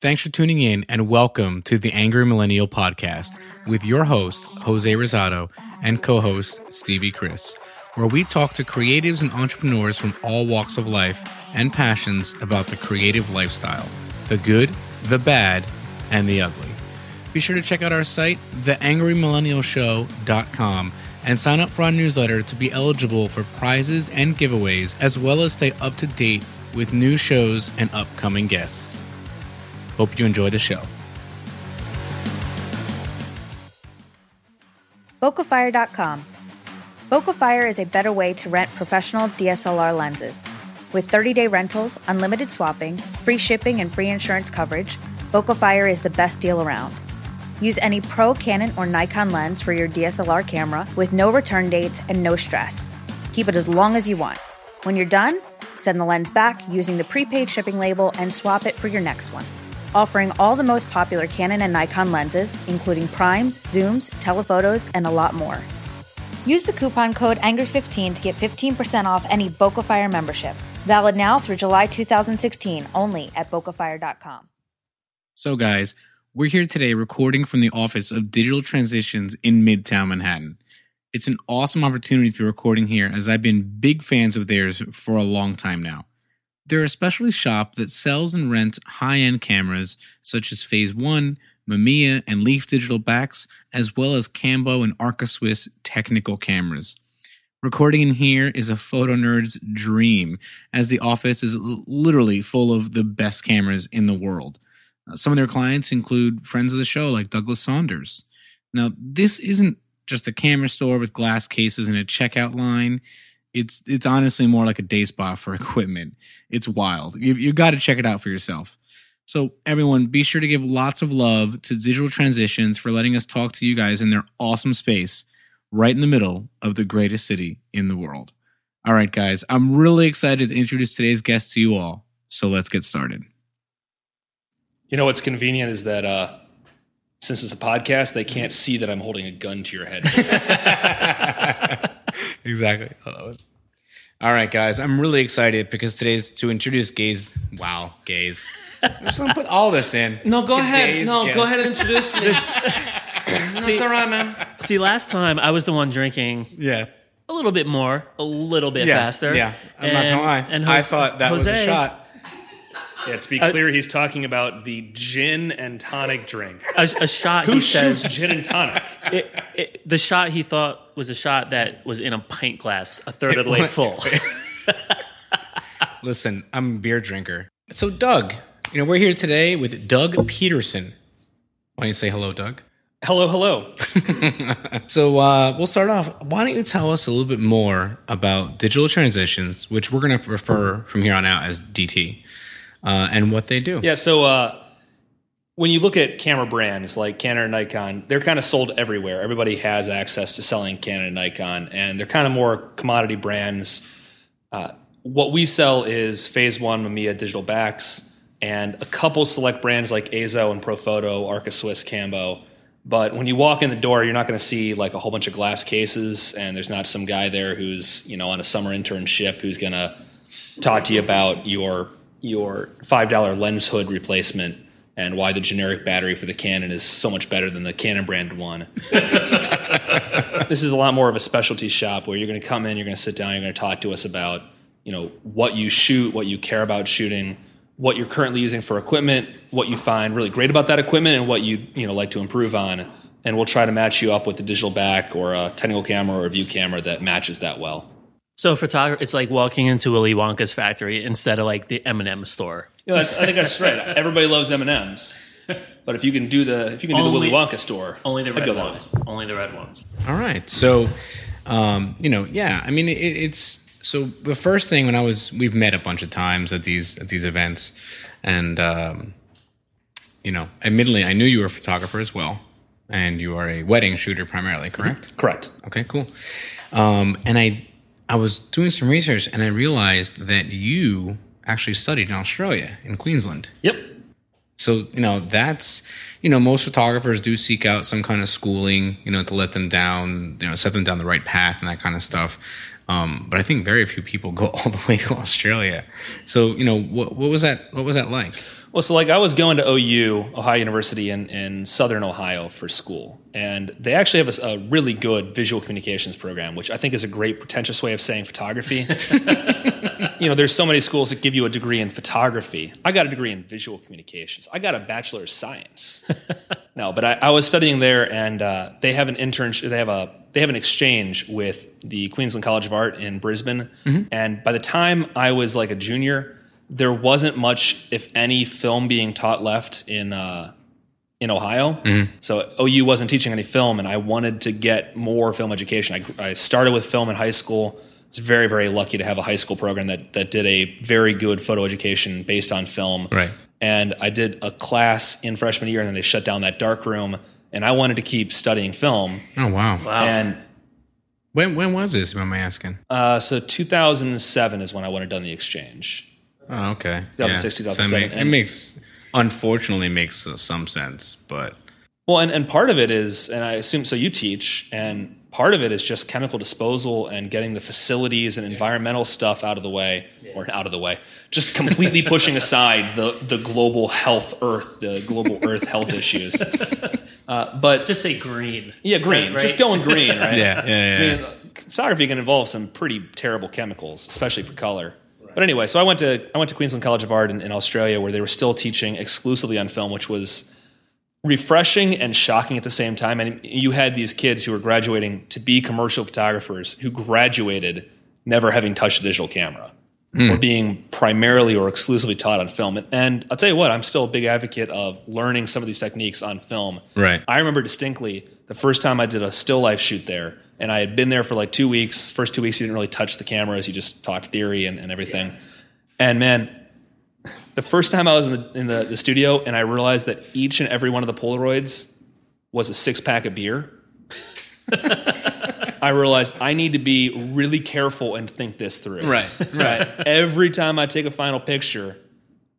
Thanks for tuning in and welcome to the Angry Millennial Podcast with your host, Jose Rosado, and co host, Stevie Chris, where we talk to creatives and entrepreneurs from all walks of life and passions about the creative lifestyle the good, the bad, and the ugly. Be sure to check out our site, theangrymillennialshow.com, and sign up for our newsletter to be eligible for prizes and giveaways, as well as stay up to date with new shows and upcoming guests. Hope you enjoy the show. BocaFire.com. BocaFire is a better way to rent professional DSLR lenses. With 30 day rentals, unlimited swapping, free shipping, and free insurance coverage, BocaFire is the best deal around. Use any Pro, Canon, or Nikon lens for your DSLR camera with no return dates and no stress. Keep it as long as you want. When you're done, send the lens back using the prepaid shipping label and swap it for your next one. Offering all the most popular Canon and Nikon lenses, including primes, zooms, telephotos, and a lot more. Use the coupon code ANGRY15 to get 15% off any Bokafire membership. Valid now through July 2016 only at bokafire.com. So, guys, we're here today recording from the office of Digital Transitions in Midtown Manhattan. It's an awesome opportunity to be recording here as I've been big fans of theirs for a long time now. They're a specialty shop that sells and rents high end cameras such as Phase 1, Mamiya, and Leaf digital backs, as well as Cambo and Arca Swiss technical cameras. Recording in here is a photo nerd's dream, as the office is literally full of the best cameras in the world. Uh, some of their clients include friends of the show like Douglas Sonders. Now, this isn't just a camera store with glass cases and a checkout line. It's it's honestly more like a day spa for equipment. It's wild. You you got to check it out for yourself. So everyone, be sure to give lots of love to Digital Transitions for letting us talk to you guys in their awesome space right in the middle of the greatest city in the world. All right, guys, I'm really excited to introduce today's guest to you all. So let's get started. You know what's convenient is that uh, since it's a podcast, they can't see that I'm holding a gun to your head. exactly. All right, guys, I'm really excited because today's to introduce gays. Wow, gays. I'm just gonna put all this in. No, go ahead. Today's No, guest. go ahead and introduce me. That's all right, man. See, last time I was the one drinking Yeah, a little bit more, a little bit faster. Yeah, I'm not gonna lie. And I Jose- thought that was a Jose- shot. Yeah, to be Uh, clear, he's talking about the gin and tonic drink. A, a shot. Who he shoots says gin and tonic? it, it, the shot he thought was a shot that was in a pint glass, a third of the way full. Listen, I'm a beer drinker. So, Doug, you know, we're here today with Doug Peterson. Why don't you say hello, Doug? Hello, hello. So, uh, we'll start off. Why don't you tell us a little bit more about digital transitions, which we're going to refer from here on out as DT, uh, and what they do? Yeah, so uh, when you look at camera brands like Canon and Nikon, they're kind of sold everywhere. Everybody has access to selling Canon and Nikon, and they're kind of more commodity brands. Uh, what we sell is Phase One Mamiya digital backs, and a couple select brands like Azo and Profoto, Arca Swiss, Cambo. But when you walk in the door, you're not going to see like a whole bunch of glass cases, and there's not some guy there who's you know on a summer internship who's going to talk to you about your your five dollar lens hood replacement and why the generic battery for the Canon is so much better than the Canon brand one. this is a lot more of a specialty shop where you're going to come in, you're going to sit down, you're going to talk to us about you know what you shoot, what you care about shooting, what you're currently using for equipment, what you find really great about that equipment, and what you you know like to improve on. And we'll try to match you up with a digital back or a technical camera or a view camera that matches that well. So, photography, it's like walking into Willy Wonka's factory instead of like the M&M store. Yeah, that's, I think that's right. Everybody loves M and M's, but if you can do the if you can do the Only- Willy Wonka store, Only the I'd red go that ones. Only the red ones. All right. So, um, you know, yeah. I mean, it, it's so the first thing when I was we've met a bunch of times at these at these events, and um, you know, admittedly, I knew you were a photographer as well, and you are a wedding shooter primarily, correct? Correct. Okay, cool. Um, and I I was doing some research, and I realized that you actually studied in Australia in Queensland. Yep. So, you know, that's, you know, most photographers do seek out some kind of schooling, you know, to let them down, you know, set them down the right path and that kind of stuff. Um, but I think very few people go all the way to Australia. So, you know, what, what was that? What was that like? Well, so like I was going to OU, Ohio University in, in Southern Ohio for school. And they actually have a, a really good visual communications program, which I think is a great pretentious way of saying photography. you know, there's so many schools that give you a degree in photography. I got a degree in visual communications. I got a bachelor of science. no, but I, I was studying there, and uh, they have an internship. They have a they have an exchange with the Queensland College of Art in Brisbane. And by the time I was like a junior, there wasn't much, if any, film being taught left in uh, in Ohio. So OU wasn't teaching any film, and I wanted to get more film education. I, I started with film in high school. I was very, very lucky to have a high school program that that did a very good photo education based on film. Right. And I did a class in freshman year, and then they shut down that dark room. And I wanted to keep studying film. Oh wow. Wow. And When when was this? Am I asking? uh, so 2007 is when I went and done the exchange. Oh, okay. 2006, So it 2007, make- it makes unfortunately makes uh, some sense, but Well, and, and part of it is, and I assume so you teach, and part of it is just chemical disposal and getting the facilities and environmental stuff out of the way, or out of the way, just completely pushing aside the, the global health earth, the global earth health issues. Uh, but Just say green. yeah, green, Right, just going green, right? yeah, yeah, yeah. I mean, photography can involve some pretty terrible chemicals, especially for color. But anyway, so I went to I went to Queensland College of Art in, in Australia, where they were still teaching exclusively on film, which was refreshing and shocking at the same time. And you had these kids who were graduating to be commercial photographers who graduated never having touched a digital camera hmm. or being primarily or exclusively taught on film. And, and I'll tell you what, I'm still a big advocate of learning some of these techniques on film. Right. I remember distinctly the first time I did a still life shoot there, and I had been there for like two weeks. First two weeks, he didn't really touch the cameras; He just talked theory and, and everything. And man, the first time I was in the in the, the studio, and I realized that each and every one of the Polaroids was a six pack of beer. I realized I need to be really careful and think this through. Right, Right. Every time I take a final picture,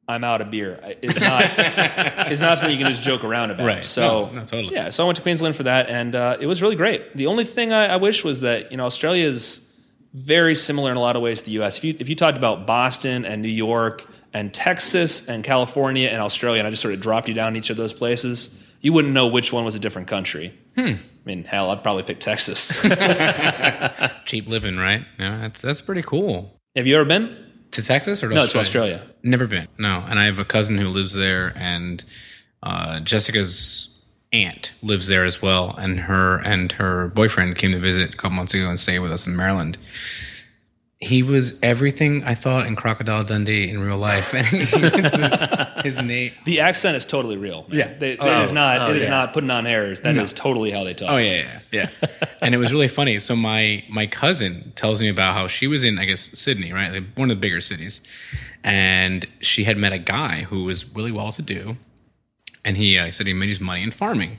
I'm out of beer. It's not. it's not something you can just joke around about. Right. So No, no, totally. Yeah. So I went to Queensland for that, and uh, it was really great. The only thing I, I wish was that you know Australia is very similar in a lot of ways to the U.S. If you if you talked about Boston and New York and Texas and California and Australia, and I just sort of dropped you down each of those places, you wouldn't know which one was a different country. Hmm. I mean, hell, I'd probably pick Texas. cheap living, right? Yeah, that's that's pretty cool. Have you ever been? To Texas or to No, Australia? to Australia. Never been. No, and I have a cousin who lives there, and uh, Jessica's aunt lives there as well, and her and her boyfriend came to visit a couple months ago and stayed with us in Maryland. He was everything I thought in Crocodile Dundee in real life, and he was the, his name. The accent is totally real. man. Yeah. They, Oh. it is not. Oh, it is yeah. not putting on airs. That is totally how they talk. Oh yeah, yeah, yeah. and it was really funny. So my my cousin tells me about how she was in, I guess, Sydney, right, like one of the bigger cities, and she had met a guy who was really well to do, and he uh, said he made his money in farming.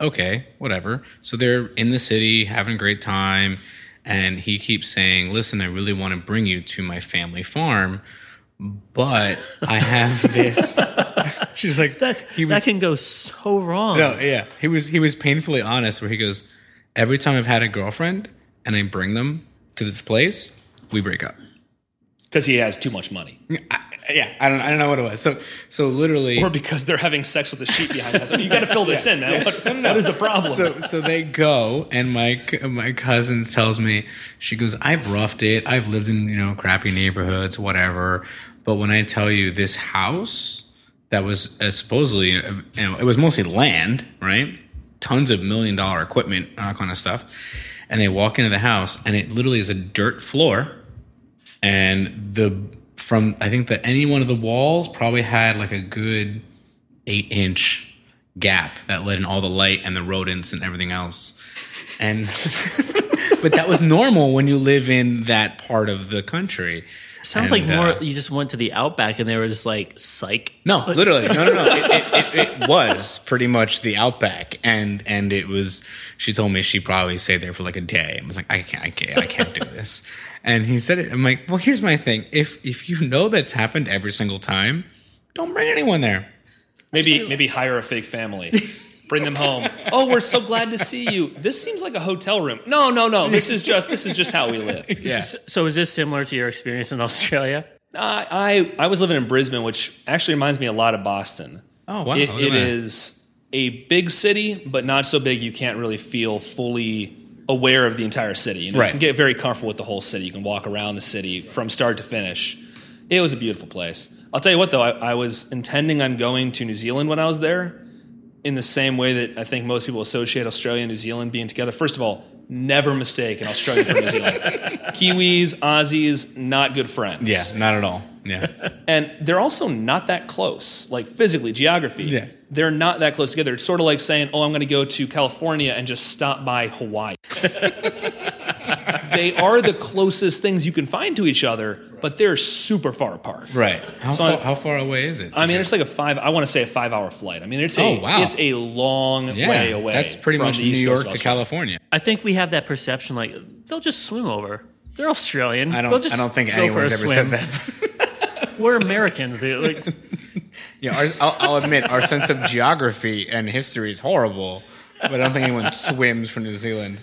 Okay, whatever. So they're in the city having a great time, and he keeps saying, "Listen, I really want to bring you to my family farm." But I have this. She's like, That, he was that can go so wrong. no, yeah. He was he was painfully honest where he goes, Every time I've had a girlfriend and I bring them to this place, we break up. because he has too much money, Yeah, I don't I don't know what it was. So so literally or because they're having sex with the sheep behind us. You got to fill this in, man. What, what is the problem? so so they go and my my cousin tells me she goes I've roughed it I've lived in you know crappy neighborhoods whatever but when I tell you this house that was uh, supposedly you know it was mostly land right tons of million dollar equipment all kind of stuff and they walk into the house and it literally is a dirt floor and the from I think that any one of the walls probably had like a good eight inch gap that let in all the light and the rodents and everything else. And but that was normal when you live in that part of the country. Sounds And, like more. uh, you just went to the outback and they were just like, "Psych." No, literally, no, no, no. It, it, it, it was pretty much the outback, and and it was. She told me she probably stayed there for like a day, and was like, I can't, I can't, I can't do this. And he said it. I'm like, well, here's my thing. If if you know that's happened every single time, don't bring anyone there. maybe maybe hire a fake family. Bring them home. Oh, we're so glad to see you. This seems like a hotel room. No, no, no. This is just this is just how we live. Yeah. So is this similar to your experience in Australia? I, I I was living in Brisbane, which actually reminds me a lot of Boston. Oh, wow. It, Look at it that. is a big city, but not so big you can't really feel fully aware of the entire city. You, know, Right. you can get very comfortable with the whole city. You can walk around the city from start to finish. It was a beautiful place. I'll tell you what, though, I, I was intending on going to New Zealand when I was there, in the same way that I think most people associate Australia and New Zealand being together. First of all, never mistake an Australian for New Zealand. Kiwis, Aussies, not good friends. Yeah, not at all. Yeah. And they're also not that close, like physically, geography. Yeah. They're not that close together. It's sort of like saying, oh, I'm going to go to California and just stop by Hawaii. they are the closest things you can find to each other, but they're super far apart. right. How, So far, I- how far away is it? I mean, it's like a five, I want to say a five hour flight. I mean, it's a, Oh, wow. it's a long yeah, way away. That's pretty from much the New East Coast York to Australia. California. I think we have that perception like they'll just swim over. They're Australian. I don't. just I don't think go anyone's ever swim. said that. We're Americans, dude. Like, Yeah, our, I'll, I'll admit our sense of geography and history is horrible, but I don't think anyone swims from New Zealand.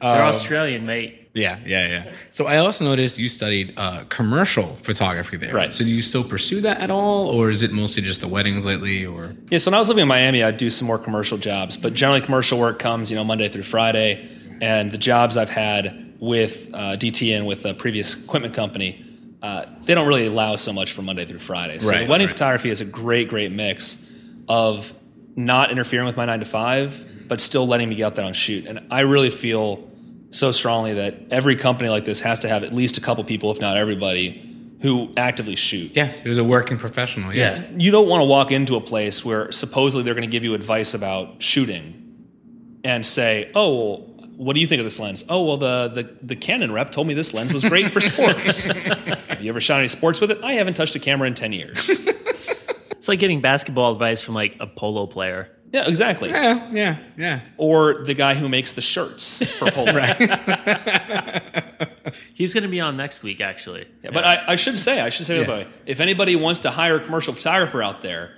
they're um, Australian, mate. Yeah, yeah, yeah. So I also noticed you studied uh, commercial photography there. Right. So do you still pursue that at all, or is it mostly just the weddings lately? Or Yeah, so when I was living in Miami, I'd do some more commercial jobs, but generally commercial work comes, you know, Monday through Friday. And the jobs I've had with uh, DT and with a previous equipment company, uh, they don't really allow so much for Monday through Friday. So Right, wedding right. photography is a great, great mix of not interfering with my nine to five, but still letting me get out there and shoot. And I really feel so strongly that every company like this has to have at least a couple people, if not everybody, who actively shoot yes, who's a working professional. Yeah. Yeah. you don't want to walk into a place where supposedly they're going to give you advice about shooting and say, "Oh, well, what do you think of this lens?" "Oh, well, the the, the Canon rep told me this lens was great for sports." Have you ever shot any sports with it? I haven't touched a camera in ten years. It's like getting basketball advice from like a polo player. Yeah, exactly. Yeah, yeah, yeah. Or the guy who makes the shirts for polo. He's going to be on next week, actually. Yeah, but I, I should say, I should say, Yeah. by if anybody wants to hire a commercial photographer out there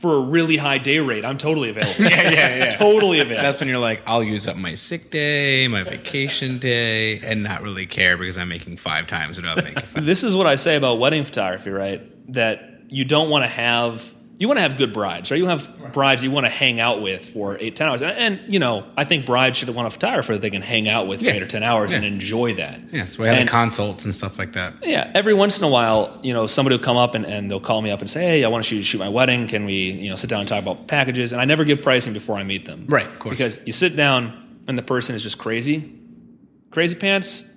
for a really high day rate, I'm totally available. Yeah, yeah, yeah. totally available. That's when you're like, I'll use up my sick day, my vacation day, and not really care because I'm making five times what I'm making. Five. this is what I say about wedding photography, right? That you don't want to have you want to have good brides, right? You have brides you want to hang out with for eight, ten hours. And, and, you know, I think brides should want a photographer that they can hang out with for eight or ten hours and enjoy that. Yeah, so we have And- consults and stuff like that. Yeah, every once in a while, you know, somebody will come up and, and they'll call me up and say, "Hey, I want to shoot shoot my wedding. Can we, you know, sit down and talk about packages?" And I never give pricing before I meet them, Right, of course. Because you sit down and the person is just crazy, crazy pants.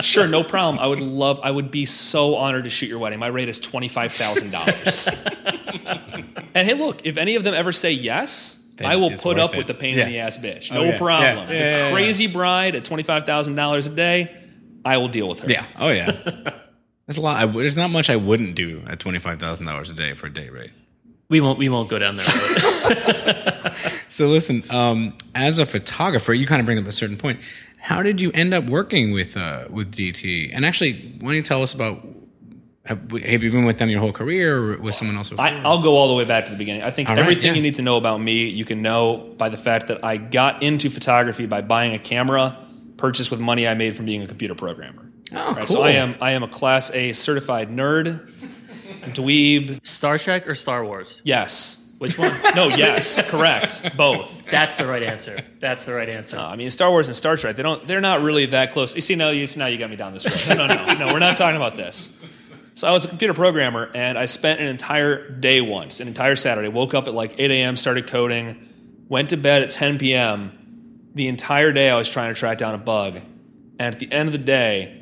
Sure, no problem. I would love. I would be so honored to shoot your wedding. My rate is twenty five thousand dollars. and hey, look, if any of them ever say yes. Then I will put up it. with the pain Yeah. in the ass bitch. Oh, No yeah. problem. Yeah. The Yeah, yeah, yeah. crazy bride at twenty five thousand dollars a day, I will deal with her. Yeah. Oh yeah. There's a lot. I, there's not much I wouldn't do at twenty five thousand dollars a day for a day rate. We won't. We won't go down that road. So listen, um, as a photographer, you kind of bring up a certain point. How did you end up working with uh, with DT? And actually, why don't you tell us about? Have, have you been with them your whole career, or with someone else? Before? I, I'll go all the way back to the beginning. I think All right, everything yeah. you need to know about me, you can know by the fact that I got into photography by buying a camera purchased with money I made from being a computer programmer. Oh, Right, cool. So I am I am a class A certified nerd, dweeb. Star Trek or Star Wars? Yes. Which one? No, yes, correct. Both. That's the right answer. That's the right answer. I mean, Star Wars and Star Trek, they don't they're not really that close. You see now you see now you got me down this road. No, no, no. No, we're not talking about this. So I was a computer programmer and I spent an entire day once, an entire Saturday. Woke up at like 8 a.m., started coding, went to bed at 10 p.m. The entire day I was trying to track down a bug. And at the end of the day,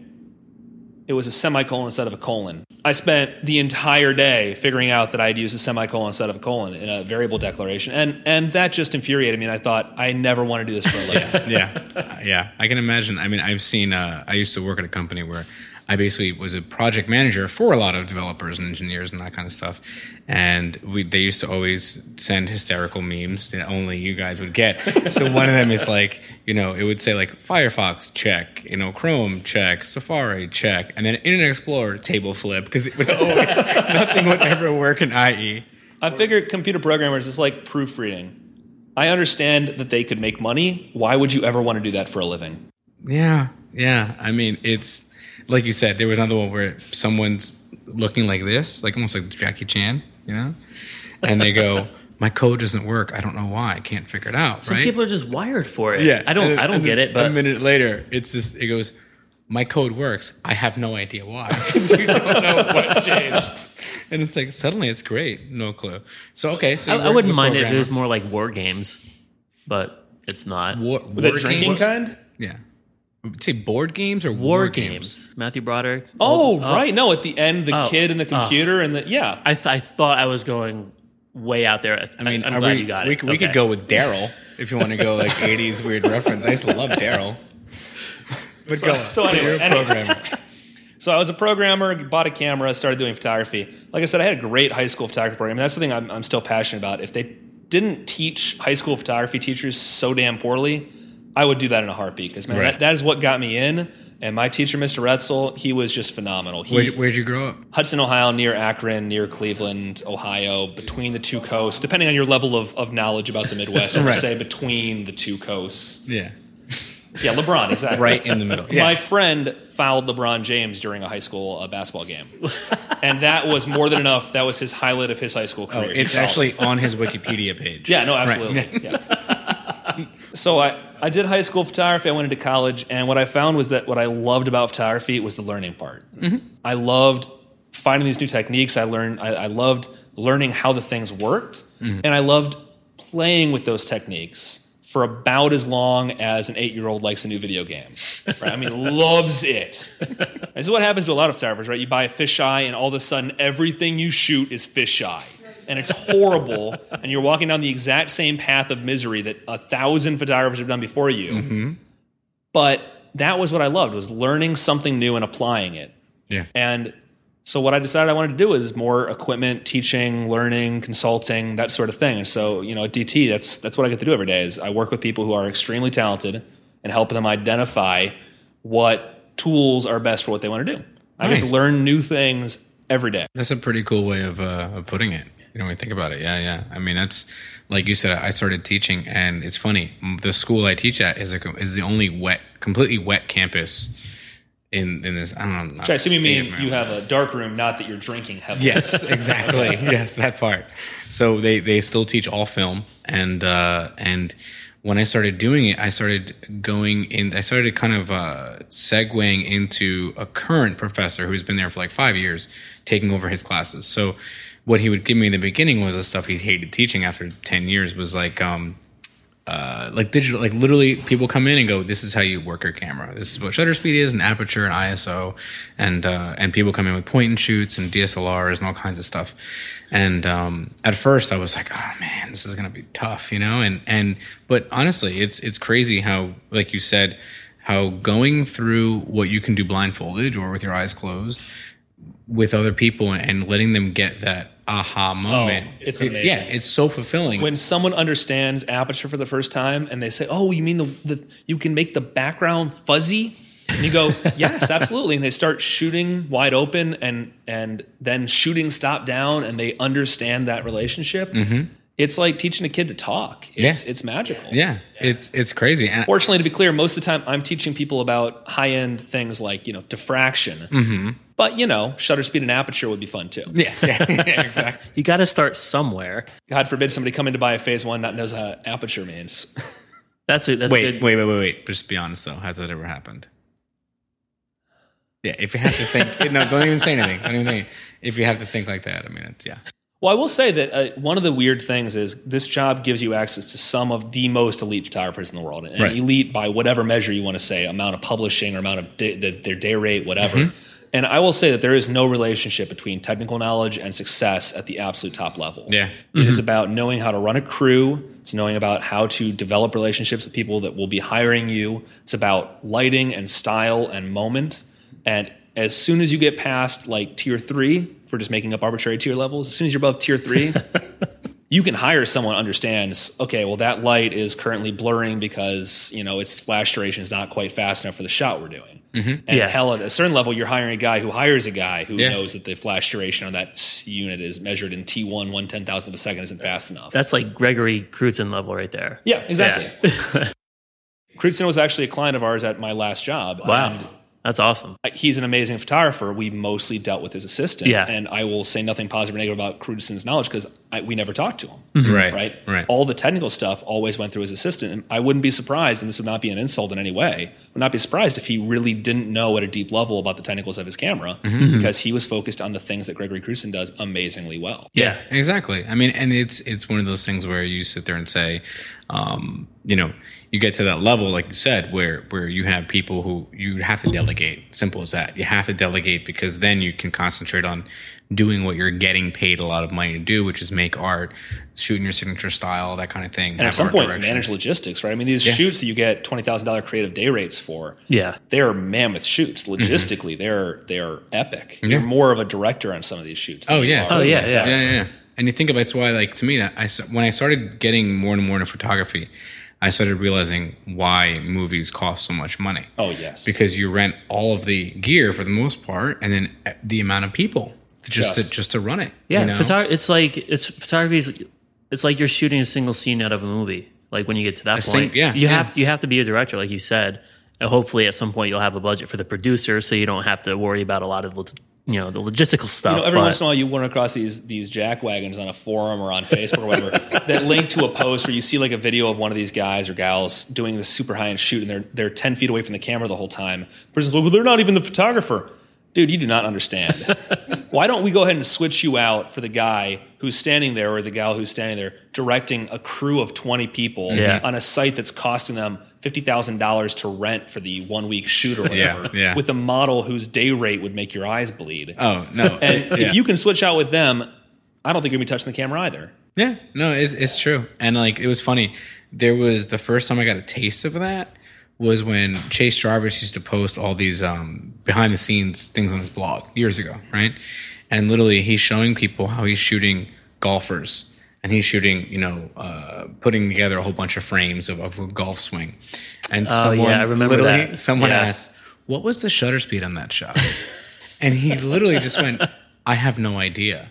it was a semicolon instead of a colon. I spent the entire day figuring out that I'd use a semicolon instead of a colon in a variable declaration. And and that just infuriated me and I thought I never want to do this for a living. yeah, yeah. I can imagine. I mean, I've seen. Uh, I used to work at a company where I basically was a project manager for a lot of developers and engineers and that kind of stuff. And we, they used to always send hysterical memes that only you guys would get. so one of them is like, you know, it would say like Firefox check, you know, Chrome check, Safari check, and then Internet Explorer table flip because it would always nothing would ever work in. IE. I figure computer programmers is like proofreading. I understand that they could make money. Why would you ever want to do that for a living? Yeah, yeah. I mean, it's like you said. There was another one where someone's looking like this, like almost like Jackie Chan, you know, and they go, "My code doesn't work. I don't know why. I can't figure it out." Some right? people are just wired for it. yeah, I don't. and I don't get it. But a minute later, it's this. It goes. My code works. I have no idea why. 'Cause you don't know what changed. And it's like suddenly it's great. No clue. So okay, so I, I wouldn't a mind it if it was more like war games, but it's not. war, The drinking games? kind? Yeah. Say board games or war war, games. Matthew Broderick. Oh, right. No, at the end, the Oh. kid and the oh. computer and the yeah. I, th- I thought I was going way out there. I, I mean, I'm glad we, you got we, it. We could go with Daryl if you want to go like 80s weird reference. I used to love Daryl. But go on. so anyway, you're a anyway. programmer. So I was a programmer, bought a camera, started doing photography. Like I said, I had a great high school photography program. And that's the thing I'm, I'm still passionate about. If they didn't teach high school photography teachers so damn poorly, I would do that in a heartbeat. Because man, Right. that, that is what got me in. And my teacher, Mr. Retzel, he was just phenomenal. He, Where'd, you- where'd you grow up? Hudson, Ohio, near Akron, near Cleveland, Ohio, between the two coasts, depending on your level of, of knowledge about the Midwest, I would Right. say between the two coasts. Yeah. Yeah, LeBron, exactly. Right in the middle. Yeah. My friend fouled LeBron James during a high school uh, basketball game, and that was more than enough. That was his highlight of his high school Oh, career. He it's actually on his Wikipedia page. yeah, no, Right. absolutely. Yeah. So I, I did high school photography. I went into college, and what I found was that what I loved about photography was the learning part. Mm-hmm. I loved finding these new techniques. I learned. I, I loved learning how the things worked, mm-hmm. and I loved playing with those techniques for about as long as an eight-year-old likes a new video game. Right? I mean, loves it. This is what happens to a lot of photographers, right? You buy a fisheye, and all of a sudden, everything you shoot is fisheye, and it's horrible. and you're walking down the exact same path of misery that a thousand photographers have done before you. But that was what I loved was learning something new and applying it. Yeah. And so what I decided I wanted to do is more equipment, teaching, learning, consulting, that sort of thing. And so, you know, at DT, that's that's what I get to do every day is I work with people who are extremely talented and help them identify what tools are best for what they want to do. I get to learn new things every day. That's a pretty cool way of, uh, of putting it. You know, when you think about it. Yeah, yeah. I mean, that's like you said. I started teaching, and it's funny. The school I teach at is a, is the only wet, completely wet campus in in this. I don't know. Which I assume you mean you have a dark room, not that you're drinking heavily. Yes, exactly. yes, that part. So they they still teach all film, and uh, and when I started doing it, I started going in. I started kind of uh, segueing into a current professor who's been there for like five years, taking over his classes. So what he would give me in the beginning was the stuff he hated teaching after ten years was like. Um, uh, like digital, like literally, people come in and go, "This is how you work your camera. This is what shutter speed is, and aperture, and ISO, and uh, and people come in with point and shoots and DSLRs and all kinds of stuff." And um, at first, I was like, "Oh man, this is gonna be tough," you know. And and but honestly, it's it's crazy how, like you said, how going through what you can do blindfolded or with your eyes closed with other people and letting them get that aha moment. Oh, it's it- yeah, it's so fulfilling. when someone understands aperture for the first time and they say, "Oh, you mean the, the you can make the background fuzzy?" And you go, "Yes, absolutely." And they start shooting wide open and and then shooting stop down and they understand that relationship. It's like teaching a kid to talk. It's. Yeah. it's magical. yeah, it's it's crazy. Fortunately, to be clear, most of the time I'm teaching people about high end things like you know diffraction. Mm-hmm. But you know, shutter speed and aperture would be fun too. yeah, yeah, yeah, exactly. You got to start somewhere. God forbid somebody come in to buy a phase one that knows how aperture means. That's it. That's Wait, good. wait, wait, wait, wait. Just be honest though. Has that ever happened? Yeah, if you have to think, no, don't even say anything. Don't even think. If you have to think like that, I mean, it's yeah. Well, I will say that uh, one of the weird things is this job gives you access to some of the most elite photographers in the world, and Right. elite by whatever measure you want to say, amount of publishing or amount of da- the, their day rate, whatever. Mm-hmm. And I will say that there is no relationship between technical knowledge and success at the absolute top level. Yeah. It is mm-hmm. about knowing how to run a crew. It's knowing about how to develop relationships with people that will be hiring you. It's about lighting and style and moment. And as soon as you get past like tier three, for just making up arbitrary tier levels, as soon as you're above tier three, you can hire someone who understands, okay, well, that light is currently blurring because, you know, its flash duration is not quite fast enough for the shot we're doing. Mm-hmm. And Yeah. hell, at a certain level, you're hiring a guy who hires a guy who Yeah. knows that the flash duration on that unit is measured in T1, one ten thousandth of a second isn't fast enough. That's like Gregory Crewdson level right there. yeah, exactly. Crewdson was actually a client of ours at my last job. Wow. And That's awesome. he's an amazing photographer. We mostly dealt with his assistant. Yeah. And I will say nothing positive or negative about Crewdson's knowledge because we never talked to him. Right. Right. Right. All the technical stuff always went through his assistant. And I wouldn't be surprised, and this would not be an insult in any way, would not be surprised if he really didn't know at a deep level about the technicals of his camera Mm-hmm. because he was focused on the things that Gregory Crudison does amazingly well. Yeah. Exactly. I mean, and it's it's one of those things where you sit there and say, um, you know, you get to that level, like you said, where where you have people who you have to delegate. Simple as that. You have to delegate because then you can concentrate on doing what you're getting paid a lot of money to do, which is make art, shooting your signature style, that kind of thing. And at some point, manage logistics, right? I mean, these shoots that you get twenty thousand dollar creative day rates for, Yeah. they're mammoth shoots. Mm-hmm. Logistically, they're they're epic. You're more of a director on some of these shoots. Oh yeah. oh yeah, yeah. yeah, yeah. And you think of it, it's why, like to me, that I s- when I started getting more and more into photography, I started realizing why movies cost so much money. Oh yes, because you rent all of the gear for the most part, and then eh, the amount of people just Just. to, just to run it. Yeah. you know? Photog- it's like it's photography is it's like you're shooting a single scene out of a movie. Like when you get to that sing- point, yeah, you yeah. have to, you have to be a director, like you said. And hopefully, at some point, you'll have a budget for the producer, so you don't have to worry about a lot of the- you know the logistical stuff. You know, every but- once in a while, you run across these these jack wagons on a forum or on Facebook or whatever that link to a post where you see like a video of one of these guys or gals doing this super high end shoot, and they're they're ten feet away from the camera the whole time. The person's like, "Well, they're not even the photographer." Dude, you do not understand. Why don't we go ahead and switch you out for the guy who's standing there or the gal who's standing there directing a crew of 20 people Yeah. on a site that's costing them $50,000 to rent for the one week shoot or Yeah, whatever yeah. with a model whose day rate would make your eyes bleed? Oh no! And yeah. if you can switch out with them, I don't think you're gonna be touching the camera either. yeah, no, it's it's true. And like it was funny. There was the first time I got a taste of that was when Chase Jarvis used to post all these um, behind the scenes things on his blog years ago, right? And literally, he's showing people how he's shooting golfers, and he's shooting, you know, uh, putting together a whole bunch of frames of, of a golf swing. And Oh, someone, yeah, I remember literally, that. someone Yeah. asked, "What was the shutter speed on that shot?" and he literally just went, "I have no idea."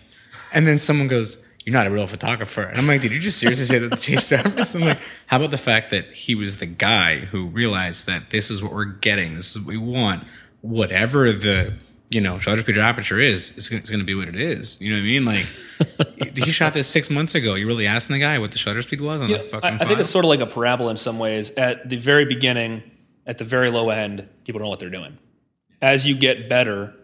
And then someone goes, "You're not a real photographer." And I'm like, "Did you just seriously say that to Chase Jarvis?" I'm like, "How about the fact that he was the guy who realized that this is what we're getting, this is what we want, whatever the you know shutter speed or aperture is, it's going to be what it is." You know what I mean? Like, he shot this six months ago. You really asking the guy what the shutter speed was on You know, fucking? I, I think it's sort of like a parabola in some ways. At the very beginning, at the very low end, people don't know what they're doing. As you get better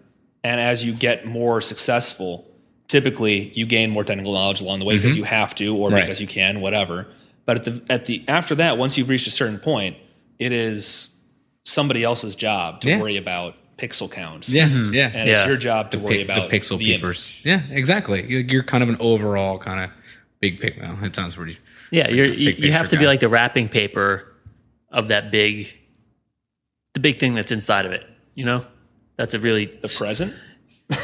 and as you get more successful, typically you gain more technical knowledge along the way because mm-hmm. you have to or Right. because you can, whatever. But at the at the after that, once you've reached a certain point, it is somebody else's job to Yeah. worry about pixel counts. yeah, yeah. And it's your job to worry Pic- about the pixel the peepers. Yeah, exactly. You- You're kind of an overall kind of big pic. Well, it sounds pretty. Yeah, you're, you, big you have picture to be like the wrapping paper of that big, the big thing that's inside of it. You know, that's a really. The present.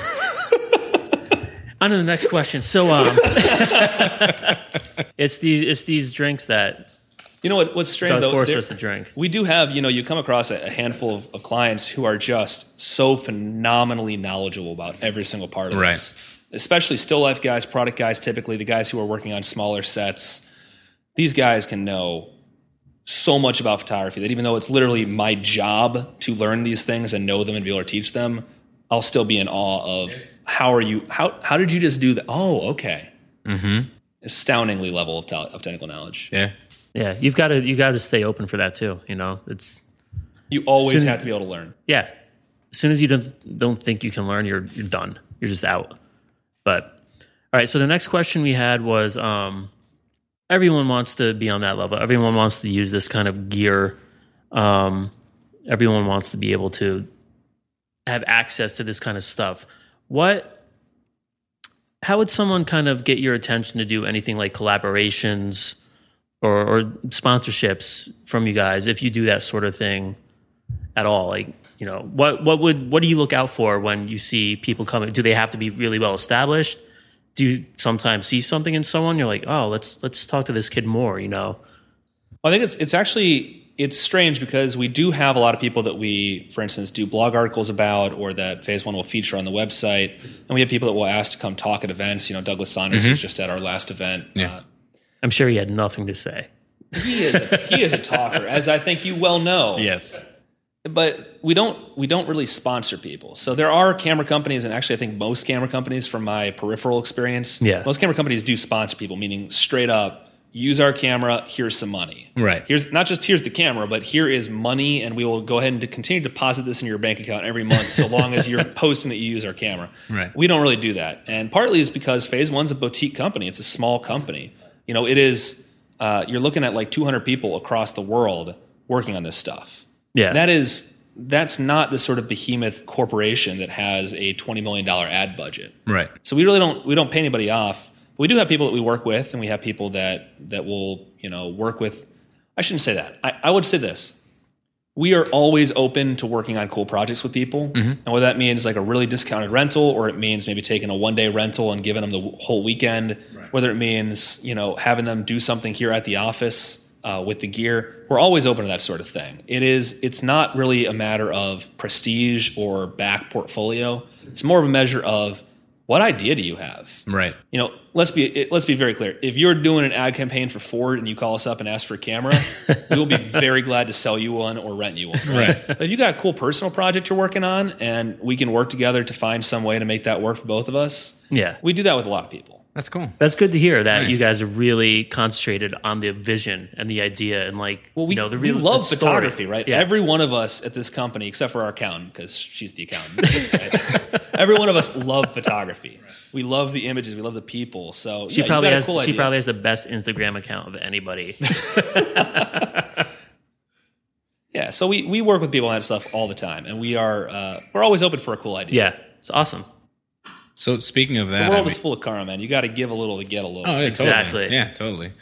On to the next question. So, um, it's these it's these drinks that You know what? What's strange Doug though? there- us to drink. We do have, you know, you come across a, a handful of, of clients who are just so phenomenally knowledgeable about every single part of Right. this. Especially still life guys, product guys, typically the guys who are working on smaller sets. These guys can know so much about photography that even though it's literally my job to learn these things and know them and be able to teach them, I'll still be in awe of how are you how how did you just do that? Oh, okay. Mm-hmm. Astoundingly level of, te- of technical knowledge. Yeah. Yeah you've got to you got to stay open for that too. You know, it's You always have to be able to learn. yeah. As soon as you don't don't think you can learn, you're you're done. You're just out. But all right. So the next question we had was, um, everyone wants to be on that level. Everyone wants to use this kind of gear. Um, everyone wants to be able to have access to this kind of stuff. What? How would someone kind of get your attention to do anything like collaborations or, or sponsorships from you guys if you do that sort of thing at all? Like, you know, what what would what do you look out for when you see people coming? Do they have to be really well established? Do you sometimes see something in someone you're like, oh, let's let's talk to this kid more? You know, I think it's it's actually it's strange because we do have a lot of people that we, for instance, do blog articles about, or that Phase One will feature on the website, and we have people that will ask to come talk at events. You know, Douglas Sonders was just at our last event. Yeah. Uh, I'm sure he had nothing to say. he is a, he is a talker, as I think you well know. Yes. but we don't we don't really sponsor people. So there are camera companies, and actually, I think most camera companies, from my peripheral experience, Yeah. most camera companies do sponsor people, meaning straight up use our camera. Here's some money. Right. Here's not just here's the camera, but here is money, and we will go ahead and continue to deposit this in your bank account every month, so long as you're posting that you use our camera. Right. We don't really do that, and partly is because Phase One's a boutique company. It's a small company. You know, it is. Uh, you're looking at like 200 people across the world working on this stuff. Yeah. That is that's not the sort of behemoth corporation that has a twenty million dollar ad budget. Right. So we really don't we don't pay anybody off. We do have people that we work with, and we have people that that will you know work with. I shouldn't say that. I, I would say this: we are always open to working on cool projects with people, and what that means is like a really discounted rental, or it means maybe taking a one day rental and giving them the whole weekend, whether it means you know having them do something here at the office uh, with the gear. We're always open to that sort of thing. It is. It's not really a matter of prestige or back portfolio. It's more of a measure of what idea do you have? Right. You know, let's be let's be very clear. If you're doing an ad campaign for Ford and you call us up and ask for a camera, we will be very glad to sell you one or rent you one. Right. But if you got a cool personal project you're working on and we can work together to find some way to make that work for both of us, Yeah. we do that with a lot of people. That's cool. That's good to hear that you guys are really concentrated on the vision and the idea and like Well, we, you know the we real love the photography, right? Yeah. Every one of us at this company, except for our accountant, because she's the accountant. right? Every one of us love photography. We love the images. We love the people. So she yeah, you probably got a has cool she idea. probably has the best Instagram account of anybody. Yeah, so we, we work with people on that stuff all the time, and we are uh, we're always open for a cool idea. yeah. It's awesome. So speaking of that, the world I is full of karma, man. You got to give a little to get a little. Oh, yeah, Exactly. Totally. Yeah, totally.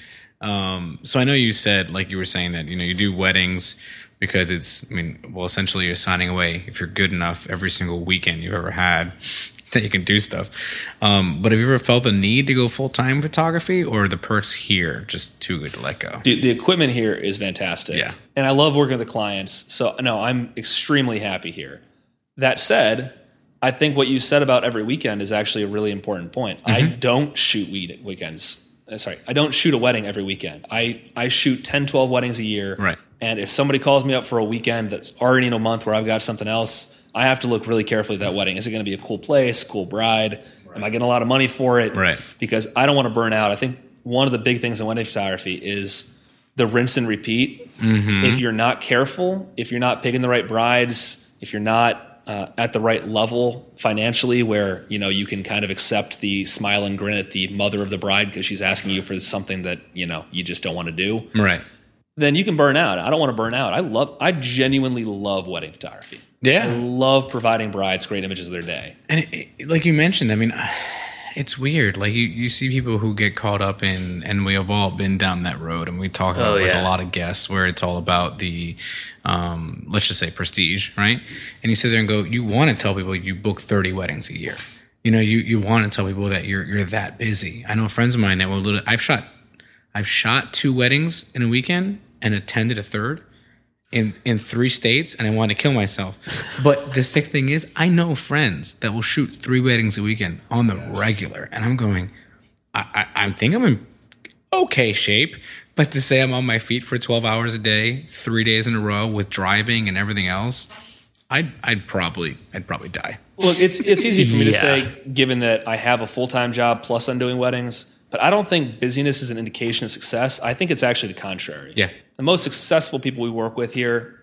Um, so I know you said, like you were saying that you know you do weddings because it's. I mean, well, essentially you're signing away if you're good enough every single weekend you've ever had that you can do stuff. Um, but have you ever felt the need to go full time photography, or are the perks here just too good to let go? Dude, the equipment here is fantastic. Yeah. and I love working with the clients. So no, I'm extremely happy here. That said, I think what you said about every weekend is actually a really important point. I Mm-hmm. don't shoot weed weekends. Uh, Sorry, I don't shoot a wedding every weekend. I, I shoot 10, 12 weddings a year. Right. And if somebody calls me up for a weekend that's already in a month where I've got something else, I have to look really carefully at that wedding. Is it going to be a cool place, cool bride? Am I getting a lot of money for it? Right. Because I don't want to burn out. I think one of the big things in wedding photography is the rinse and repeat. If you're not careful, if you're not picking the right brides, if you're not uh, at the right level financially, where you know you can kind of accept the smile and grin at the mother of the bride because she's asking you for something that you know you just don't want to do, Right. then you can burn out. I don't want to burn out. I love, I genuinely love wedding photography. Yeah. I love providing brides great images of their day. And it, it- like you mentioned, I mean, it's weird. Like you, you see people who get caught up in, and we have all been down that road, and we talk about Oh, it with a lot of guests where it's all about the, um, let's just say prestige, right? And you sit there and go, you want to tell people you book thirty weddings a year. You know, you you want to tell people that you're you're that busy. I know friends of mine that will. Literally, I've shot, I've shot two weddings in a weekend and attended a third in in three states and I wanted to kill myself. But the sick thing is, I know friends that will shoot three weddings a weekend on the regular, and I'm going. I, I, I think I'm in okay shape, but to say I'm on my feet for 12 hours a day, three days in a row with driving and everything else, I'd I'd probably I'd probably die. Look, it's it's easy for me to say, given that I have a full time job plus I'm doing weddings. But I don't think busyness is an indication of success. I think it's actually the contrary. Yeah. The most successful people we work with here,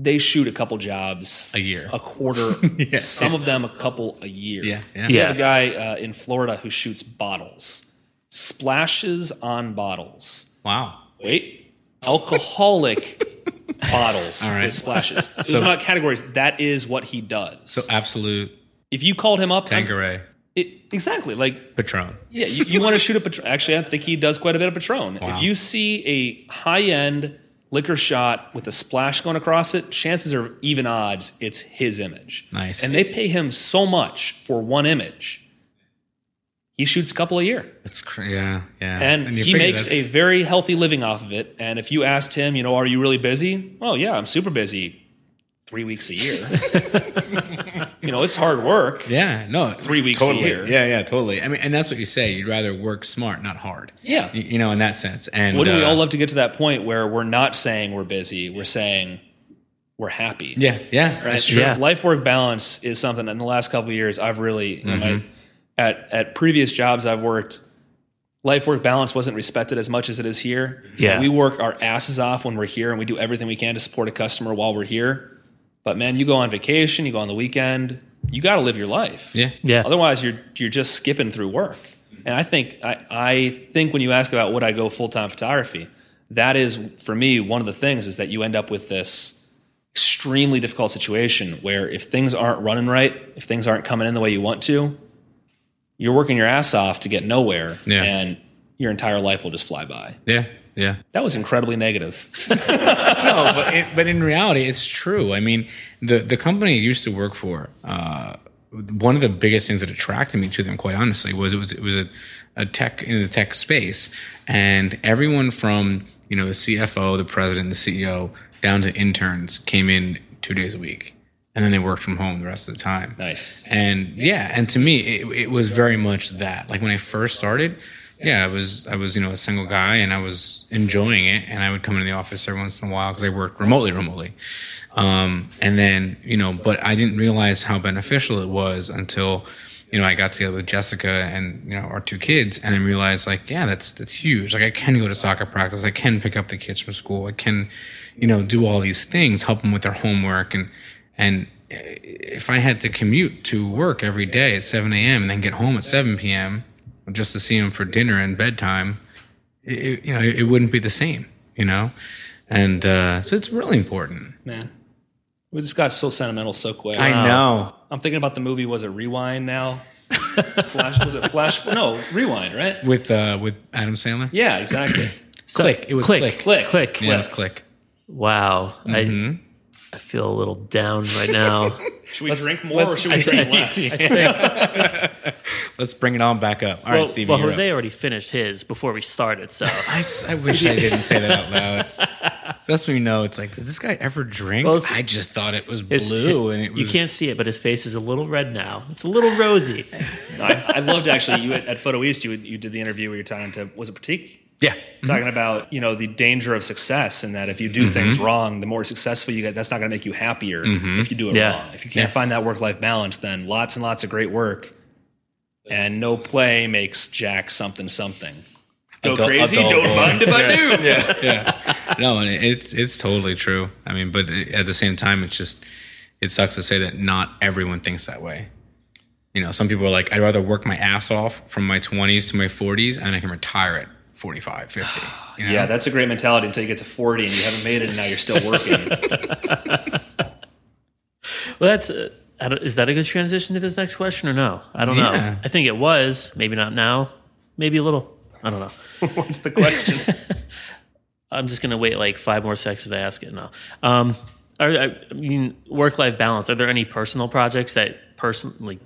they shoot a couple jobs A year. a quarter. Some of them a couple a year. Yeah, yeah. We Yeah. have a guy uh, in Florida who shoots bottles, splashes on bottles. Wow. Wait, alcoholic bottles All right. with splashes. Those are not categories. That is what he does. So absolute if you called him up, Tanqueray it, exactly like Patron. yeah, you, you want to shoot a Patron. Actually, I think he does quite a bit of Patron. Wow. If you see a high end liquor shot with a splash going across it, chances are even odds it's his image. Nice. And they pay him so much for one image. He shoots a couple a year. That's cra- yeah, yeah. And, you he makes that's- a very healthy living off of it. And if you asked him, you know, are you really busy? Oh, yeah, I'm super busy three weeks a year. you know, it's hard work. Yeah, no, Three weeks a year. Yeah, yeah, totally. I mean, and that's what you say. You'd rather work smart, not hard. Yeah. you, you know, in that sense. And Wouldn't we uh, all love to get to that point where we're not saying we're busy? We're saying we're happy. Yeah, yeah, Right? that's true. Yeah. Life work balance is something in the last couple of years I've really you know, my- Mm-hmm. at at previous jobs I've worked life work balance wasn't respected as much as it is here. Yeah. We work our asses off when we're here and we do everything we can to support a customer while we're here. But man, you go on vacation, you go on the weekend, you got to live your life. Yeah. Yeah. Otherwise you're you're just skipping through work. Mm-hmm. And I think I, I think when you ask about would I go full time photography, that is for me one of the things is that you end up with this extremely difficult situation where if things aren't running right, if things aren't coming in the way you want to, you're working your ass off to get nowhere, Yeah. and your entire life will just fly by. yeah, yeah. That was incredibly negative. no, but it, but in reality, it's true. I mean, the the company I used to work for, uh, one of the biggest things that attracted me to them, quite honestly, was it was it was a, a tech in the tech space, and everyone from you know the CFO, the president, the CEO, down to interns came in two days a week, and then they worked from home the rest of the time. Nice. And yeah, and to me, it, it was very much that. Like when I first started, yeah, I was I was you know a single guy, and I was enjoying it, and I would come into the office every once in a while because I worked remotely, remotely. Um, and then you know, but I didn't realize how beneficial it was until you know I got together with Jessica and you know our two kids, and I realized like yeah, that's that's huge. Like I can go to soccer practice, I can pick up the kids from school, I can you know do all these things, help them with their homework, and and if I had to commute to work every day at 7 a.m. and then get home at 7 p.m. just to see him for dinner and bedtime, it, it- you know, it, wouldn't be the same, you know? And uh, so it's really important. Man. We just got so sentimental so quick. I know. I'm thinking about the movie. Was it Rewind now? Flash was it Flash? No, Rewind, right? With uh, with Adam Sandler? Yeah, exactly. Click. It was click, click. Click. click. Yeah, it was click. Wow. I I feel a little down right now. Should we drink more or should we drink less? Let's bring it on back up. All right, well, Stevie. well, Jose up. already finished his before we started, so I wish I didn't say that out loud. That's when you know it's like, does this guy ever drink? Well, I just thought it was his- blue, and it was. you can't see it, but his face is a little red now. It's a little rosy. I, I loved actually you at, at Photo East. You you did the interview where you're talking to was it Pratik? Yeah. Mm-hmm. Talking about you know the danger of success and that if you do mm-hmm. things wrong, the more successful you get, that's not going to make you happier mm-hmm. if you do it Yeah. wrong. If you can't find that work life balance, then lots and lots of great work and no play makes Jack something something. Go Adult- crazy, adult don't boy. mind if I do. Yeah. No, and it's it's totally true. I mean, but at the same time, it's just it sucks to say that not everyone thinks that way. You know, some people are like, I'd rather work my ass off from my 20s to my 40s, and I can retire at 45, 50. You know? Yeah, that's a great mentality until you get to 40 and you haven't made it and now you're still working. Well, that's uh, I don't- is that a good transition to this next question or no? I don't Yeah. know. I think it was. Maybe not now. Maybe a little. I don't know. What's the question? I'm just gonna wait like five more seconds to ask it now. Um, are, I mean, work life balance. Are there any personal projects that personally?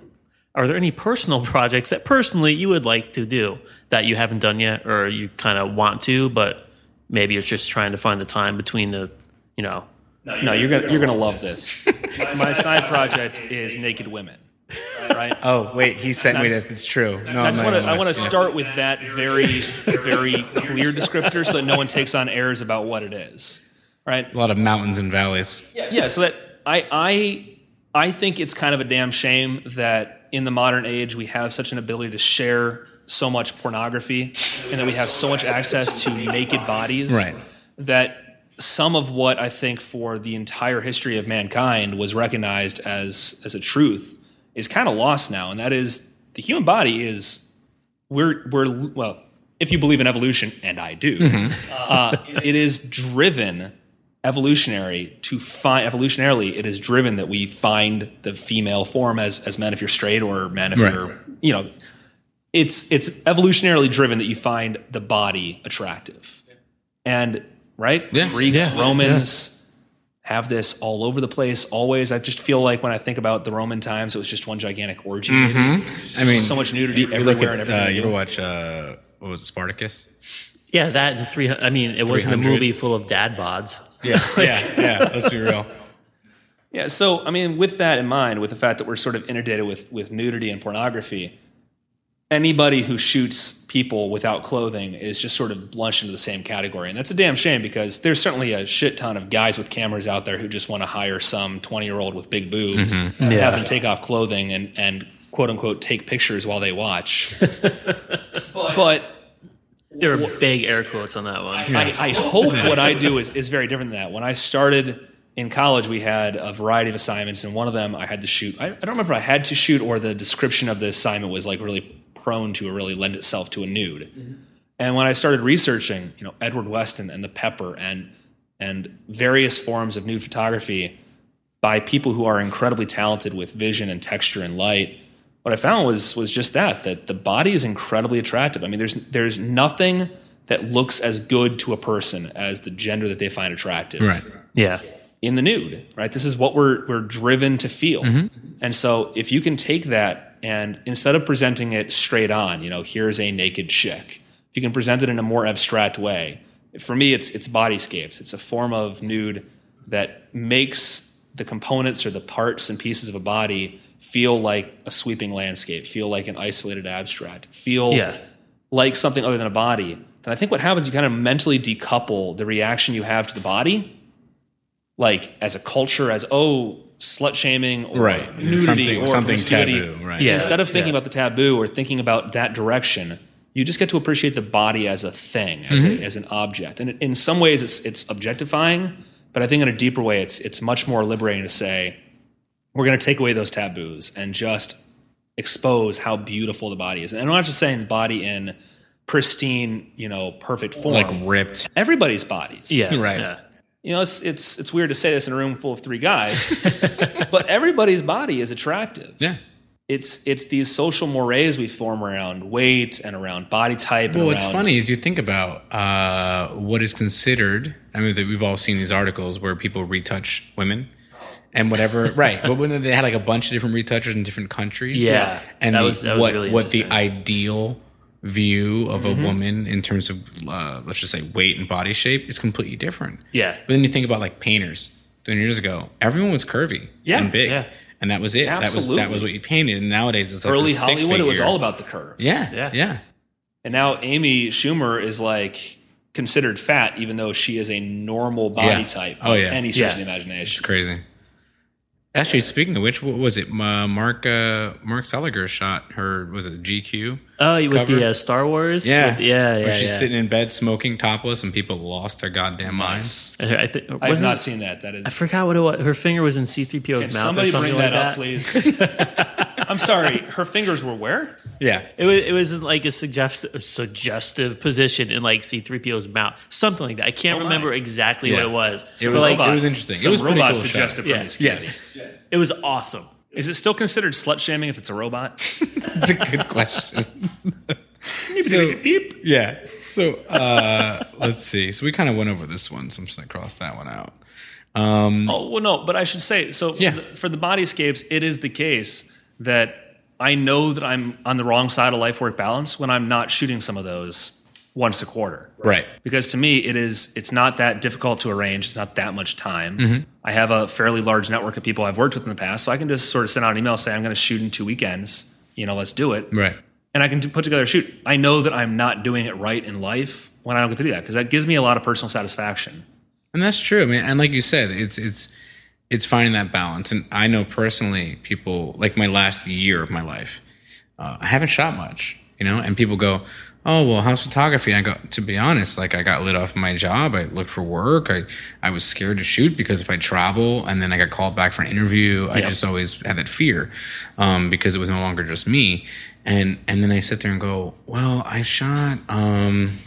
Are there any personal projects that personally you would like to do that you haven't done yet, or you kind of want to, but maybe it's just trying to find the time between the, you know, No, you're gonna you're gonna love this. My side project is naked women. Right? Oh, wait, he sent me this. It's true. No, I to I want to start with that very very clear descriptor so that no one takes on airs about what it is. Right? A lot of mountains and valleys. Yeah, so that I I I think it's kind of a damn shame that in the modern age we have such an ability to share so much pornography and that we have so much access to naked bodies Right. that some of what I think for the entire history of mankind was recognized as as a truth is kind of lost now. And that is the human body is we're we're well if you believe in evolution and I do uh, it is driven evolutionary to find evolutionarily it is driven that we find the female form as as men if you're straight or men if Right. you're you know it's it's evolutionarily driven that you find the body attractive. And right Yeah. greeks Yeah. romans have this all over the place always i just feel like when i think about the roman times it was just one gigantic orgy I mean, so much nudity you look everywhere at, and uh, everywhere you ever watch, uh, what was it, Spartacus? yeah, that and three. I mean, it wasn't a movie full of dad bods. Yeah, yeah, yeah. Let's be real. Yeah, so I mean, with that in mind, with the fact that we're sort of inundated with with nudity and pornography, anybody who shoots people without clothing is just sort of lunched into the same category. And that's a damn shame because there's certainly a shit ton of guys with cameras out there who just want to hire some 20 year old with big boobs mm-hmm. and Yeah. have them take off clothing and, and quote unquote take pictures while they watch. but There are big air quotes on that one. I, I hope what I do is, is very different than that. When I started in college, we had a variety of assignments, and one of them I had to shoot. I, I don't remember if I had to shoot or the description of the assignment was like really prone to or really lend itself to a nude. Mm-hmm. And when I started researching, you know, Edward Weston and the Pepper and and various forms of nude photography by people who are incredibly talented with vision and texture and light, what I found was was just that that the body is incredibly attractive. I mean, there's there's nothing that looks as good to a person as the gender that they find attractive Right. Yeah. in the nude, right? This is what we're we're driven to feel. Mm-hmm. And so if you can take that and instead of presenting it straight on, you know, here's a naked chick, if you can present it in a more abstract way. For me it's it's bodyscapes. It's a form of nude that makes the components or the parts and pieces of a body feel like a sweeping landscape, feel like an isolated abstract, feel Yeah. like something other than a body. Then I think what happens, you kind of mentally decouple the reaction you have to the body like as a culture as oh slut shaming or Right. nudity Something- or something taboo, right. Yeah. Instead of thinking Yeah. about the taboo or thinking about that direction, you just get to appreciate the body as a thing, as, Mm-hmm. a, as an object. And in some ways, it's it's objectifying, but I think in a deeper way, it's it's much more liberating to say we're going to take away those taboos and just expose how beautiful the body is. And I'm not just saying the body in pristine, you know, perfect form. Like ripped. everybody's bodies. Yeah. Right. Yeah. You know, it's, it's it's weird to say this in a room full of three guys, but everybody's body is attractive. Yeah. It's it's these social mores we form around weight and around body type. Well, and what's funny is you think about uh, what is considered. I mean, that we've all seen these articles where people retouch women and whatever. right, but when they had like a bunch of different retouchers in different countries. Yeah, and that the, was- that was what really what the ideal view of Mm-hmm. a woman in terms of uh, let's just say weight and body shape is completely different. Yeah. but then you think about like painters. Twenty years ago, everyone was curvy Yeah, and big, yeah. and that was it. That was that was what you painted. And nowadays, it's like early Hollywood. It was all about the curves. yeah, Yeah. yeah. and now Amy Schumer is like considered fat, even though she is a normal body Yeah. type. Oh, yeah. any stretch Yeah. of the imagination. It's crazy. Actually, speaking of which, what was it? Uh, Mark uh, Mark Seliger shot her. Was it GQ? Oh, with Cover? the uh, Star Wars. Yeah, With- yeah, yeah. Where she's yeah. sitting in bed smoking topless, and people lost their goddamn minds. Nice. I think I have wasn't- seen that. That is. I forgot what it was. Her finger was in C-3PO's mouth somebody or something bring that like up, that. please? I'm sorry. Her fingers were where? Yeah, It was, it was in like a suggest, suggestive position in like C-3PO's mouth, something like that. I can't Oh remember exactly Yeah. what it was. It but was- like it was interesting. It Some was pretty robot cool shot. suggestive Yeah. promiscuity. yes, it was awesome. Is it still considered slut shaming if it's a robot? that's a good question. so, yeah, so uh, let's see. So we kind of went over this one, so I'm just gonna cross that one out. Oh well, no, but I should say so. Yeah. th- For the body bodyscapes, it is the case that I know that I'm on the wrong side of life work balance when I'm not shooting some of those once a quarter. Right. Because to me, it is it's not that difficult to arrange. It's not that much time. Mm-hmm. I have a fairly large network of people I've worked with in the past, so I can just sort of send out an email say I'm going to shoot in two weekends. You know, let's do it. Right. and I can put together a shoot. I know that I'm not doing it right in life when I don't get to do that because that gives me a lot of personal satisfaction. And that's true. I mean, and like you said, it's it's it's finding that balance. And I know personally, people like my last year of my life, uh, I haven't shot much, you know. And people go, "Oh, well, how's photography?" And I go, "To be honest, like I got lit off my job. I looked for work. I I was scared to shoot because if I travel and then I got called back for an interview, I just always had that fear um, because it was no longer just me. And and then I sit there and go, "Well, I shot." Um,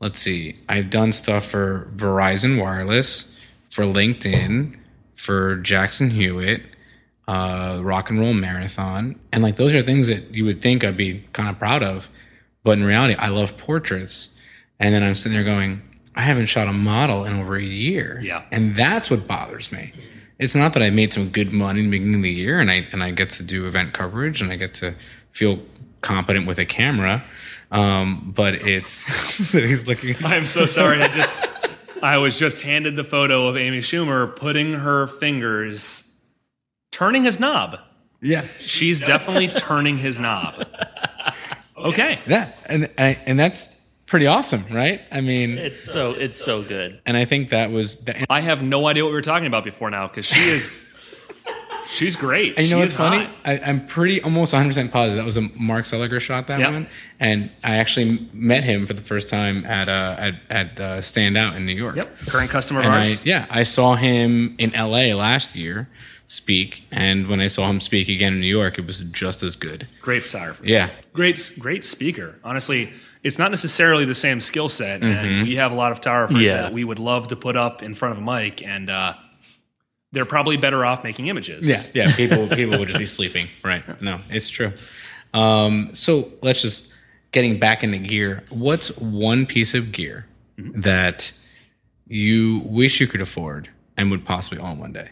let's see, I've done stuff for Verizon Wireless, for LinkedIn, for Jackson Hewitt, uh, Rock and Roll Marathon, and like those are things that you would think I'd be kind of proud of, but in reality, I love portraits, and then I'm sitting there going, I haven't shot a model in over a year, Yeah. and that's what bothers me. It's not that I made some good money in the beginning of the year, and I and I get to do event coverage, and I get to feel competent with a camera. Um, but it's he's looking. I'm so sorry. I just I was just handed the photo of Amy Schumer putting her fingers turning his knob. Yeah, She's definitely turning his knob. Okay. Yeah, and and, and that's pretty awesome, right? I mean, It's so it's so good. and I think that was. The, I have no idea what we were talking about before now because she is. She's great. And you know She what's funny? hot. I, I'm pretty almost 100 percent positive that was a Mark Seliger shot that Yep. one, and I actually met him for the first time at uh, at at uh, Stand Out in New York. Yep. Current customer of And I, yeah, I saw him in L.A. last year speak, and when I saw him speak again in New York, it was just as good. Great photographer. Yeah, Great, great speaker. Honestly, it's not necessarily the same skill set, Mm-hmm. and we have a lot of photographers Yeah. that we would love to put up in front of a mic, and uh, they're probably better off making images. yeah, yeah. People people would just be sleeping. Right? No, it's true. Um, so let's just getting back into gear. What's one piece of gear Mm-hmm. that you wish you could afford and would possibly own one day?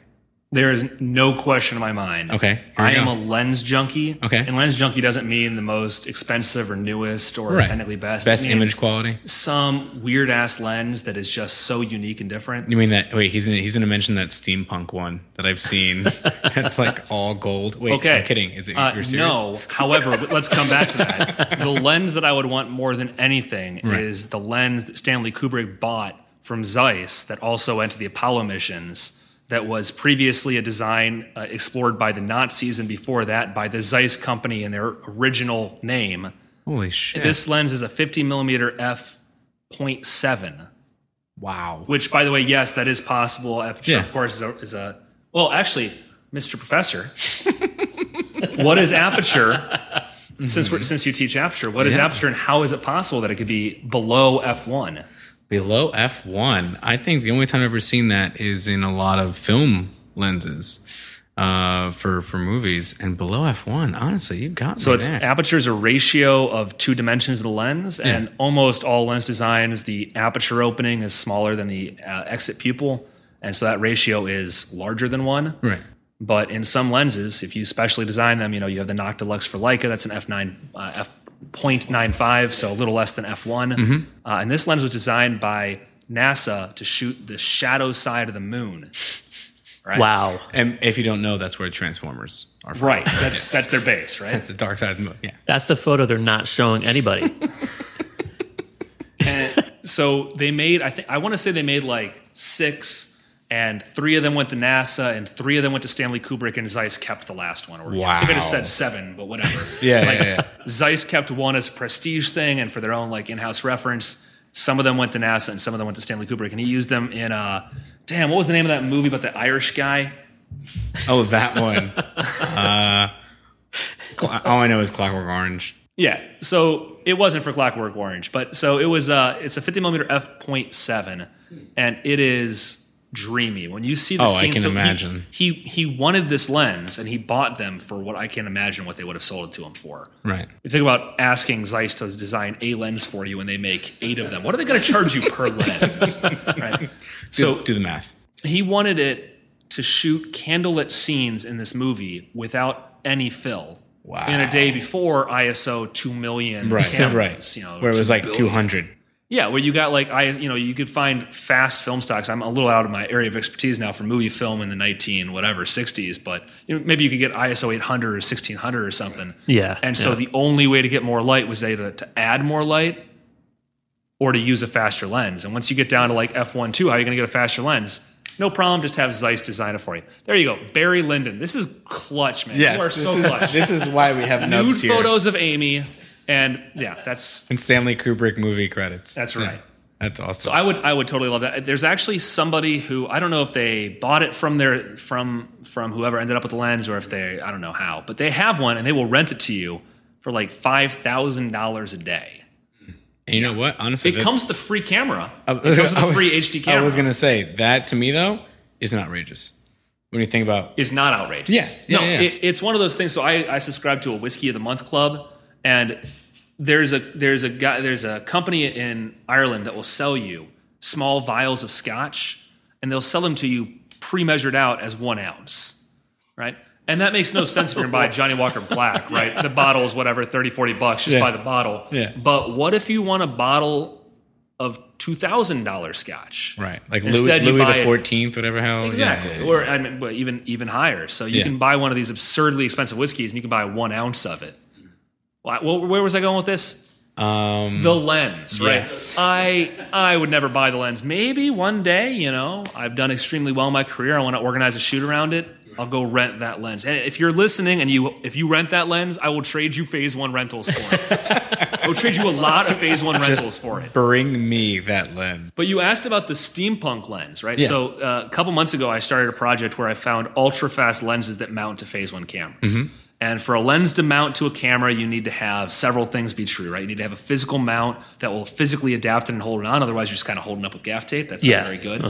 There is no question in my mind. Okay, I am go. a lens junkie. Okay. And lens junkie doesn't mean the most expensive or newest or Right. technically best. Best image quality. Some weird ass lens that is just so unique and different. You mean that? Wait, he's gonna, he's going to mention that steampunk one that I've seen. that's like all gold. Wait, Okay. I'm kidding. Is it? Uh, you're serious? no. However, let's come back to that. The lens that I would want more than anything Right. is the lens that Stanley Kubrick bought from Zeiss that also went to the Apollo missions. That was previously a design uh, explored by the Nazis and before that by the Zeiss company in their original name. Holy shit! This lens is a 50 millimeter f 0.7, wow. which, by the way, yes, that is possible. Aperture, Yeah. of course, is a, is a well, actually, Mr. Professor, what is aperture? Since we're, since you teach aperture, what is Yeah. aperture, and how is it possible that it could be below f one? Below f one, I think the only time I've ever seen that is in a lot of film lenses uh, for for movies. And below f one, honestly, you've got So it's there. aperture is a ratio of two dimensions of the lens, and almost all lens designs, the aperture opening is smaller than the uh, exit pupil, and so that ratio is larger than one. right. But in some lenses, if you specially design them, you know, you have the Noctilux for Leica, that's an f9, uh, f 0.95, so a little less than f1. Mm-hmm. Uh, and this lens was designed by NASA to shoot the shadow side of the moon. Right? Wow. And if you don't know, that's where Transformers are from. Right. That's that's their base, right? That's the dark side of the moon. Yeah. That's the photo they're not showing anybody. so they made, I think, I want to say they made like six, and three of them went to NASA, and three of them went to Stanley Kubrick, and Zeiss kept the last one. Or, I think I just said seven, but whatever. Yeah, like, yeah, yeah. Zeiss kept one as a prestige thing and for their own like in-house reference. Some of them went to NASA, and some of them went to Stanley Kubrick, and he used them in uh, damn, what was the name of that movie about the Irish guy? Oh, that one. uh, all I know is Clockwork Orange. Yeah. So it wasn't for Clockwork Orange, but so it was. Uh, it's a 50 millimeter f seven, and it is dreamy. When you see the Oh, I can so he- imagine. He, he wanted this lens, and he bought them for what I can't imagine what they would have sold it to him for. Right. You think about asking Zeiss to design a lens for you, and they make eight of them. What are they going to charge you per lens? Right. So do the math. he wanted it to shoot candlelit scenes in this movie without any fill. Wow. In a day before ISO two million Right. cameras, right. you know, where it was like billion. 200. Yeah, where you got like I, you know, you could find fast film stocks. I'm a little out of my area of expertise now for movie film in the 19 whatever 60s, but you know, maybe you could get ISO 800 or 1600 or something. Yeah, And so yeah. the only way to get more light was either to add more light or to use a faster lens. And once you get down to like f1.2, how are you going to get a faster lens? No problem, just have Zeiss design it for you. There you go, Barry Lyndon. This is clutch, man. you are this so is, clutch. This is why we have Nude nubs here. photos of Amy, and yeah, that's and Stanley Kubrick movie credits. that's Yeah. right. That's awesome. So I would I would totally love that. There's actually somebody who I don't know if they bought it from their from from whoever ended up with the lens or if they I don't know how, but they have one and they will rent it to you for like five thousand dollars a day. And you know what? Honestly, It that- comes with a free camera. I It comes with a was- free HD camera. I was gonna say that to me though is outrageous. When you think about is not outrageous. Yeah, yeah, no, yeah. It, it's one of those things. So I, I subscribe to a whiskey of the month club, and there's a there's a guy there's a company in Ireland that will sell you small vials of scotch, and they'll sell them to you pre-measured out as one ounce, right? And that makes no sense if you're going to buy Johnnie Walker Black, right? The bottle is whatever, 30, 40 bucks, just Yeah. buy the bottle. Yeah. But what if you want a bottle of $2,000 scotch? right, like Instead, Louis, Louis the Fourteenth, whatever hell. Exactly. Yeah, yeah, Or I mean, but even even higher. So you can buy one of these absurdly expensive whiskeys and you can buy one ounce of it. Well, where was I going with this? Um, The lens, right? Yes. I I would never buy the lens. Maybe one day, you know, I've done extremely well in my career. I want to organize a shoot around it. I'll go rent that lens. And if you're listening and you if you rent that lens, I will trade you Phase One rentals for it. I will trade you a lot of Phase One rentals for it. bring me that lens. But you asked about the steampunk lens, right? Yeah. So uh, a couple months ago, I started a project where I found ultra fast lenses that mount to Phase One cameras. Mm-hmm. And for a lens to mount to a camera, you need to have several things be true, right? You need to have a physical mount that will physically adapt it and hold it on. Otherwise, you're just kind of holding up with gaff tape. That's Yeah. not very good.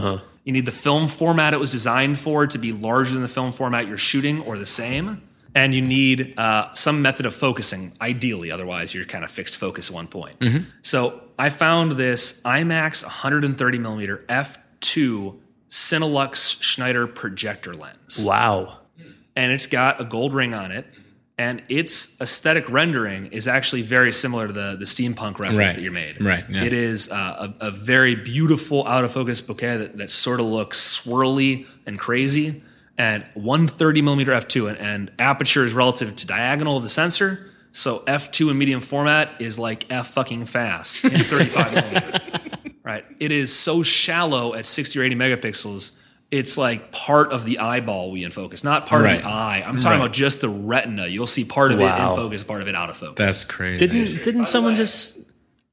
You need the film format it was designed for to be larger than the film format you're shooting or the same. And you need uh, some method of focusing, ideally. Otherwise, you're kind of fixed focus at one point. So I found this IMAX 130 millimeter f2 Cinelux Schneider projector lens Wow. and it's got a gold ring on it. And its aesthetic rendering is actually very similar to the, the steampunk reference Right. that you made. Right, yeah. It is uh, a, a very beautiful out of focus bokeh that, that sort of looks swirly and crazy. And 130 millimeter f2 and, and aperture is relative to diagonal of the sensor. So f2 in medium format is like f fucking fast in 35 millimeter. Right. It is so shallow at 60 or 80 megapixels. It's like part of the eyeball we in focus, not part Right. of the eye. I'm talking about just the retina. You'll see part of it in focus, part of it out of focus. That's crazy. Didn't didn't someone just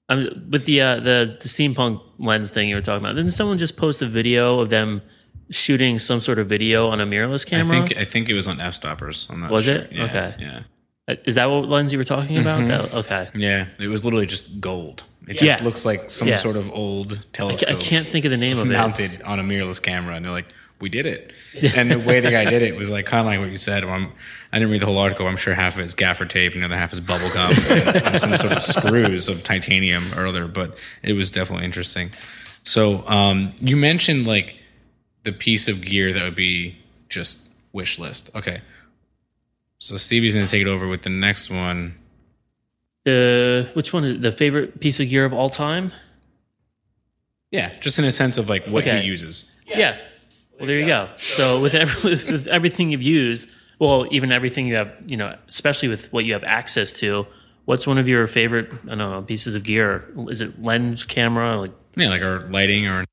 um, with the, uh, the the steampunk lens thing you were talking about? Didn't someone just post a video of them shooting some sort of video on a mirrorless camera? I camera? think I think it was on Fstoppers. I'm Was sure. it? Yeah, Okay. Yeah. Uh, Is that what lens you were talking about? Mm-hmm. That- okay. Yeah. It was literally just gold. It just Yeah. looks like some Yeah. sort of old telescope. I telescope. can't think of the name It's of it. mounted on a mirrorless camera, and they're like, "We did it." And the way the guy did it was like kind of like what you said. I'm, I didn't read the whole article. I'm sure half of it's gaffer tape, and the other half is bubble gum and, and some sort of screws of titanium earlier. But it was definitely interesting. So um, you mentioned like the piece of gear that would be just wish list. Okay. So Stevie's going to take it over with the next one. The which one is the favorite piece of gear of all time? Yeah, just in a sense of like what Okay. he uses. Yeah. Well, there you go. So with, every, with everything you've used, well, even everything you have, you know, especially with what you have access to, what's one of your favorite, I don't know, pieces of gear? Is it lens, camera? Like, Yeah, like our lighting or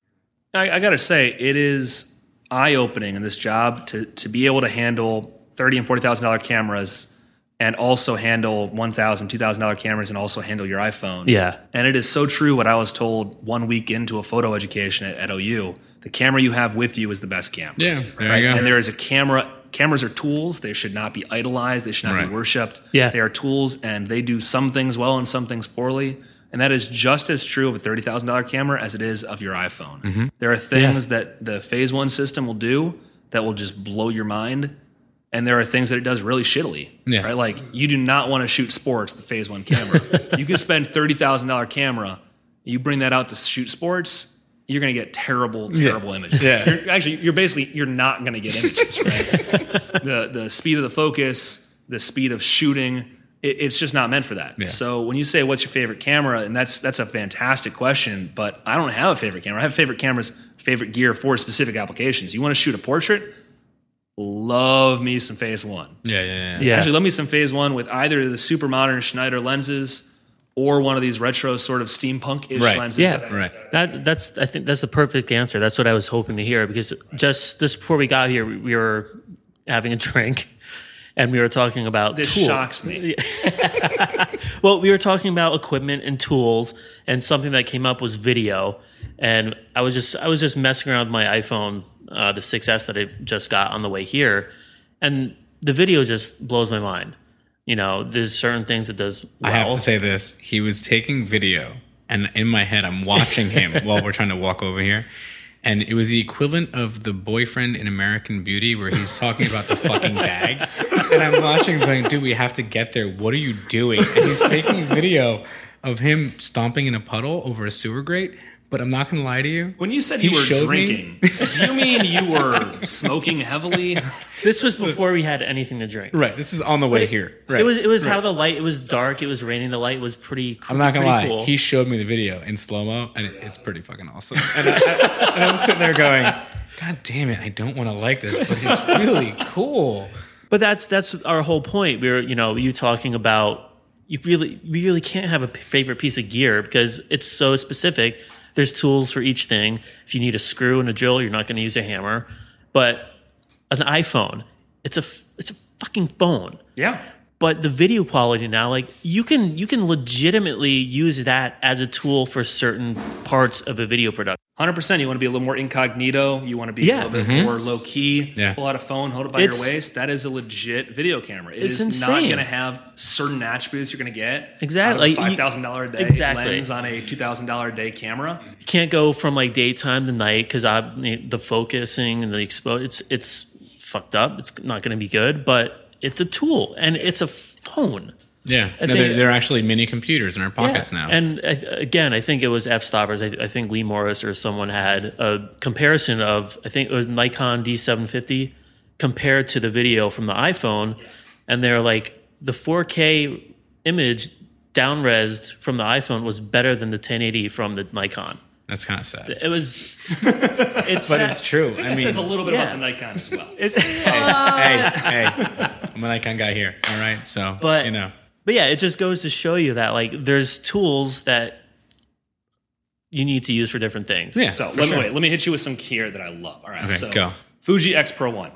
I, I got to say, it is eye opening in this job to, to be able to handle thirty and forty thousand dollar cameras and also handle one thousand, two thousand dollar cameras and also handle your iPhone. yeah, And it is so true what I was told one week into a photo education at, at OU. The camera you have with you is the best camera. yeah, there right? you go. And there is a camera. Cameras are tools. They should not be idolized. They should not Right. be worshipped. Yeah. They are tools, and they do some things well and some things poorly. And that is just as true of a thirty thousand dollar camera as it is of your iPhone. Mm-hmm. There are things that the Phase One system will do that will just blow your mind, and there are things that it does really shittily. Yeah. Right? Like you do not want to shoot sports the Phase One camera. you can spend thirty thousand dollar camera. You bring that out to shoot sports. You're going to get terrible, terrible images. Yeah. You're, actually, you're basically you're not going to get images. Right? the the speed of the focus, the speed of shooting, it, it's just not meant for that. Yeah. So when you say what's your favorite camera, and that's that's a fantastic question, but I don't have a favorite camera. I have favorite cameras, favorite gear for specific applications. You want to shoot a portrait? Love me some Phase One. yeah, yeah, yeah. yeah. Actually, love me some Phase One with either the super modern Schneider lenses or one of these retro sort of steampunk-ish Right. lenses. Yeah. that I- Right. That that's I think that's the perfect answer. That's what I was hoping to hear because just just before we got here, we, we were having a drink and we were talking about This tools. shocks me. Well, we were talking about equipment and tools, and something that came up was video. And I was just I was just messing around with my iPhone, uh, the 6S that I just got on the way here, and the video just blows my mind. You know, there's certain things it does well. I have to say this. He was taking video, and in my head, I'm watching him while we're trying to walk over here. And it was the equivalent of the boyfriend in American Beauty where he's talking about the fucking bag. And I'm watching, going, dude, we have to get there. What are you doing? And he's taking video of him stomping in a puddle over a sewer grate. But I'm not going to lie to you. When you said He you were drinking, do you mean you were smoking heavily? this was before we had anything to drink. Right. This is on the way here. Right. It was it was how the light. It was dark. It was raining. The light was pretty. I'm not gonna lie. Cool. He showed me the video in slow mo, and it, it's pretty fucking awesome. And, I, I, and I'm sitting there going, "God damn it! I don't want to like this, but it's really cool." But that's that's our whole point. We were, you know, you talking about you really you really can't have a favorite piece of gear because it's so specific. There's tools for each thing. If you need a screw and a drill, you're not going to use a hammer. But an iPhone, it's a it's a fucking phone. Yeah. But the video quality now, like you can you can legitimately use that as a tool for certain parts of a video production. Hundred percent. You want to be a little more incognito. You want to be Yeah. a little bit mm-hmm. more low key. Yeah. Pull out a phone, hold it by It's- your waist. That is a legit video camera. It It's is not going to have certain attributes you're going to get. Exactly. Like, a five thousand dollar a day Exactly. lens on a two thousand dollar a day camera. You can't go from like daytime to night because I the focusing and the expo it's it's fucked up. It's not going to be good, but it's a tool and it's a phone. Yeah, no, think- they're, they're actually mini computers in our pockets Yeah. now. And I, again, I think it was Fstoppers. I, I think Lee Morris or someone had a comparison of I think it was Nikon D750 compared to the video from the iPhone, and they're like the 4K image downresed from the iPhone was better than the 1080 from the Nikon. That's kind of sad, It was. It's but it's true. I That mean, says a little bit yeah. about the Nikon as well. It's. hey, uh, hey, I'm a Nikon guy here. All right, so But- you know, But yeah, it just goes to show you that like there's tools that you need to use for different things. yeah. So let sure. me wait. Let me hit you with some gear that I love. All right. Okay, so go. Fuji X Pro One.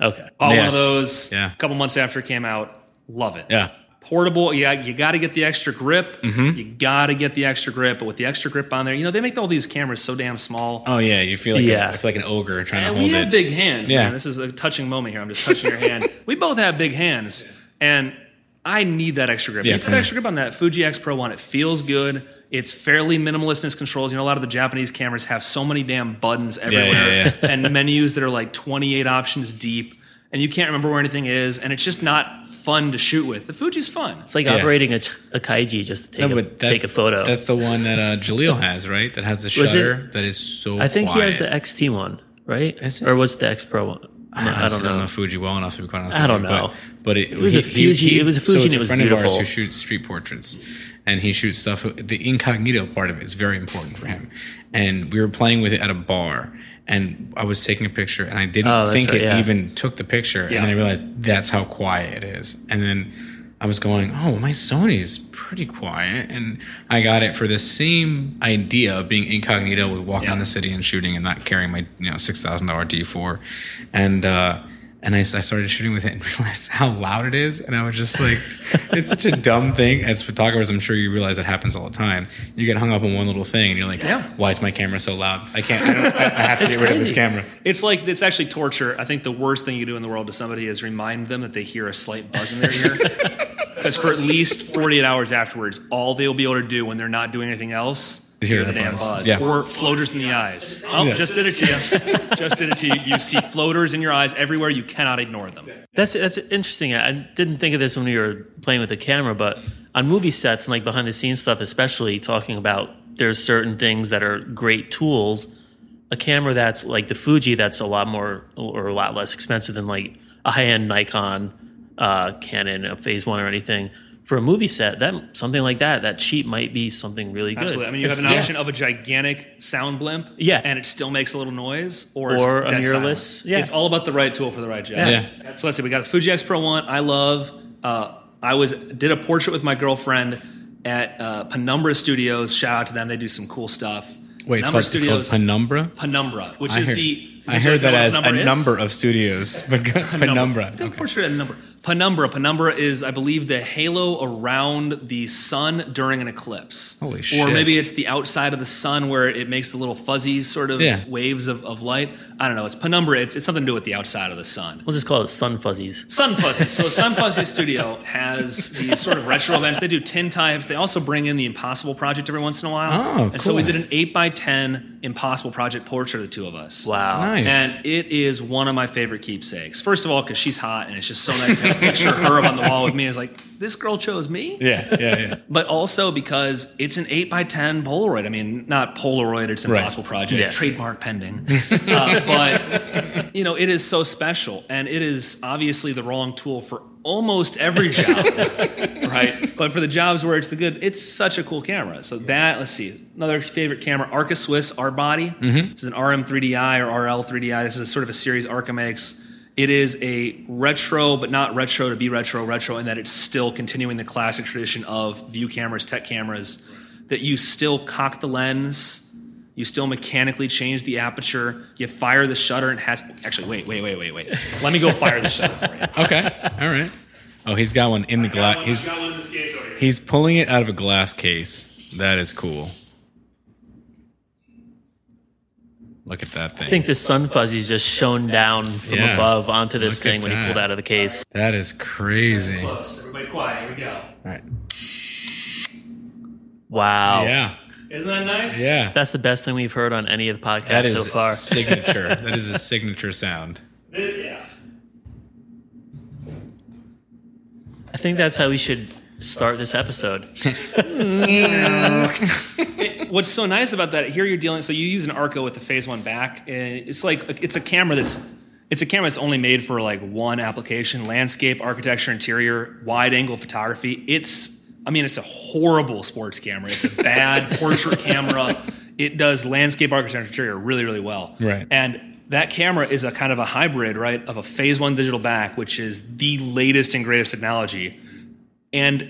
Okay. Bought one of those. Yeah. A couple months after it came out. Love it. Yeah, portable. Yeah, you got to get the extra grip. Mm-hmm. You got to get the extra grip. But with the extra grip on there, you know they make all these cameras so damn small. Oh yeah, you feel like Yeah. a, I feel like an ogre trying and to hold it. we have big hands. Yeah. man. This is a touching moment here. I'm just touching your hand. We both have big hands, and I need that extra grip. Yeah, you put extra grip on that Fuji X Pro One. It feels good. It's fairly minimalist in its controls. You know, a lot of the Japanese cameras have so many damn buttons everywhere yeah, yeah. and menus that are like 28 options deep, and you can't remember where anything is, and it's just not fun to shoot with. The Fuji's fun. It's like Yeah. operating a, a kaiji just to take, No, a, take a photo. That's the one that uh, Jaleel has, right? That has the Was it- shutter that is so. I think he has the quiet. XT one, right? Is it? Or was it the X Pro one? I, No, I honestly don't know. Fuji well enough to be quite honest. I don't you, know. But, but it, was a Fuji- it was a Fuji So and it's it a was friend of ours who shoots street portraits, and he shoots stuff. The incognito part of it is very important for him. And we were playing with it at a bar, and I was taking a picture, and I didn't Oh, think right, it yeah. even took the picture, Yeah. and then I realized that's how quiet it is, and then. I was going, oh, my Sony's pretty quiet, and I got it for the same idea of being incognito with walking Yeah. around the city and shooting and not carrying my you know six thousand dollar D four, and uh, and I, I started shooting with it and realized how loud it is, and I was just like, it's such a dumb thing. As photographers, I'm sure you realize that happens all the time. You get hung up on one little thing, and you're like, Yeah. why is my camera so loud? I can't. I, don't, I, I have to It's get rid of this camera. It's like it's actually torture. I think the worst thing you do in the world to somebody is remind them that they hear a slight buzz in their ear. Because for at least 48 hours afterwards, all they'll be able to do when they're not doing anything else is Hear hear the the damn buzz. buzz. Yeah. Or floaters in the eyes. Oh, Yeah. just did it to you. just did it to you. You see floaters in your eyes everywhere. You cannot ignore them. That's that's interesting. I didn't think of this when we were playing with the camera, but on movie sets and like behind the scenes stuff, especially talking about there's certain things that are great tools. A camera that's like the Fuji, that's a lot more or a lot less expensive than like a high end Nikon, uh, Canon, a Phase One or anything. For a movie set, that something like that, that cheap might be something really good. Absolutely. I mean, you have an It's- yeah. option of a gigantic sound blimp, Yeah. and it still makes a little noise, or, Or it's a dead mirrorless, silent. yeah. It's all about the right tool for the right job. Yeah. So let's see. We got the Fuji X Pro One. I love. Uh, I was did a portrait with my girlfriend at uh, Penumbra Studios. Shout out to them. They do some cool stuff. Wait, it's Penumbra called, it's called Penumbra. Penumbra, which I is heard, the. I heard that know what as a is? number of studios, but Penumbra. Don't Okay. portrait a number. Penumbra. Penumbra is, I believe, the halo around the sun during an eclipse. Holy shit! Or maybe it's the outside of the sun where it makes the little fuzzy sort of Yeah. waves of, of light. I don't know. It's penumbra. It's, it's something to do with the outside of the sun. We'll just call it Sun Fuzzies. Sun fuzzies. So Sun Fuzzy Studio has these sort of retro events. They do tin types. They also bring in the Impossible Project every once in a while. Oh, And so we did an eight by ten Impossible Project portrait of the two of us. Wow. Nice. And it is one of my favorite keepsakes. First of all, because she's hot and it's just so nice to have a picture of her up on the wall with me. It's like, this girl chose me? yeah, yeah, yeah. But also because it's an 8x10 Polaroid. I mean, not Polaroid, it's an Right. Impossible Project, Yeah. trademark pending. uh, but, you know, it is so special. And it is obviously the wrong tool for almost every job, right? But for the jobs where it's the good, it's such a cool camera. So that, let's see, another favorite camera, Arca Swiss R Body. This is an RM3DI or RL3DI. This is a sort of a series Arca makes. It is a retro, but not retro to be retro, retro, in that it's still continuing the classic tradition of view cameras, tech cameras, that you still cock the lens, you still mechanically change the aperture, you fire the shutter, and it has actually wait, wait, wait, wait, wait. Let me go fire the shutter for you. Okay. All right. Oh, he's got one in the glass. He's got one in this case over he's pulling it out of a glass case. That is cool. Look at that thing. I think the sun fuzzy's just shone down from Yeah. above onto this Look at thing when he pulled out of the case. that is crazy. Close. Everybody quiet. Here we go. All right. Wow. Yeah. Isn't that nice? Yeah. That's the best thing we've heard on any of the podcasts That is so far. signature. that is a signature sound. Yeah. I think that's how we should start this episode. What's so nice about that? Here you're dealing. So you use an Arca with the Phase One back. And it's like it's a camera that's it's a camera that's only made for like one application: landscape, architecture, interior, wide angle photography. It's I mean, it's a horrible sports camera. It's a bad portrait camera. It does landscape, architecture, interior really, really well. Right. And that camera is a kind of a hybrid, right, of a Phase One digital back, which is the latest and greatest technology, and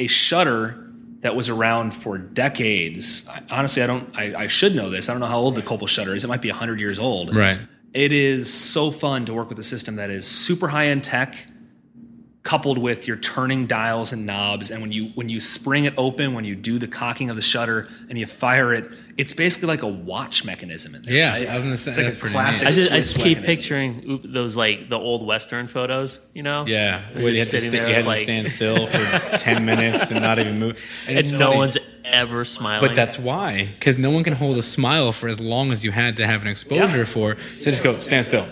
a shutter that was around for decades. I- Honestly, I don't. I, I should know this. I don't know how old the Copal shutter is. It might be hundred years old. Right. It is so fun to work with a system that is super high end tech, coupled with your turning dials and knobs. And when you when you spring it open, when you do the cocking of the shutter and you fire it, it's basically like a watch mechanism in there. Yeah, right? I was gonna say, it's like that's a pretty classic. I just I Swiss keep mechanism. picturing those like the old western photos, you know? Yeah. They're Where you had, to, sitting sta- there you had like- to stand still for 10 minutes and not even move. And it's no funny, one's ever smiling. But that's why. Because no one can hold a smile for as long as you had to have an exposure Yeah. for. So just go, stand still.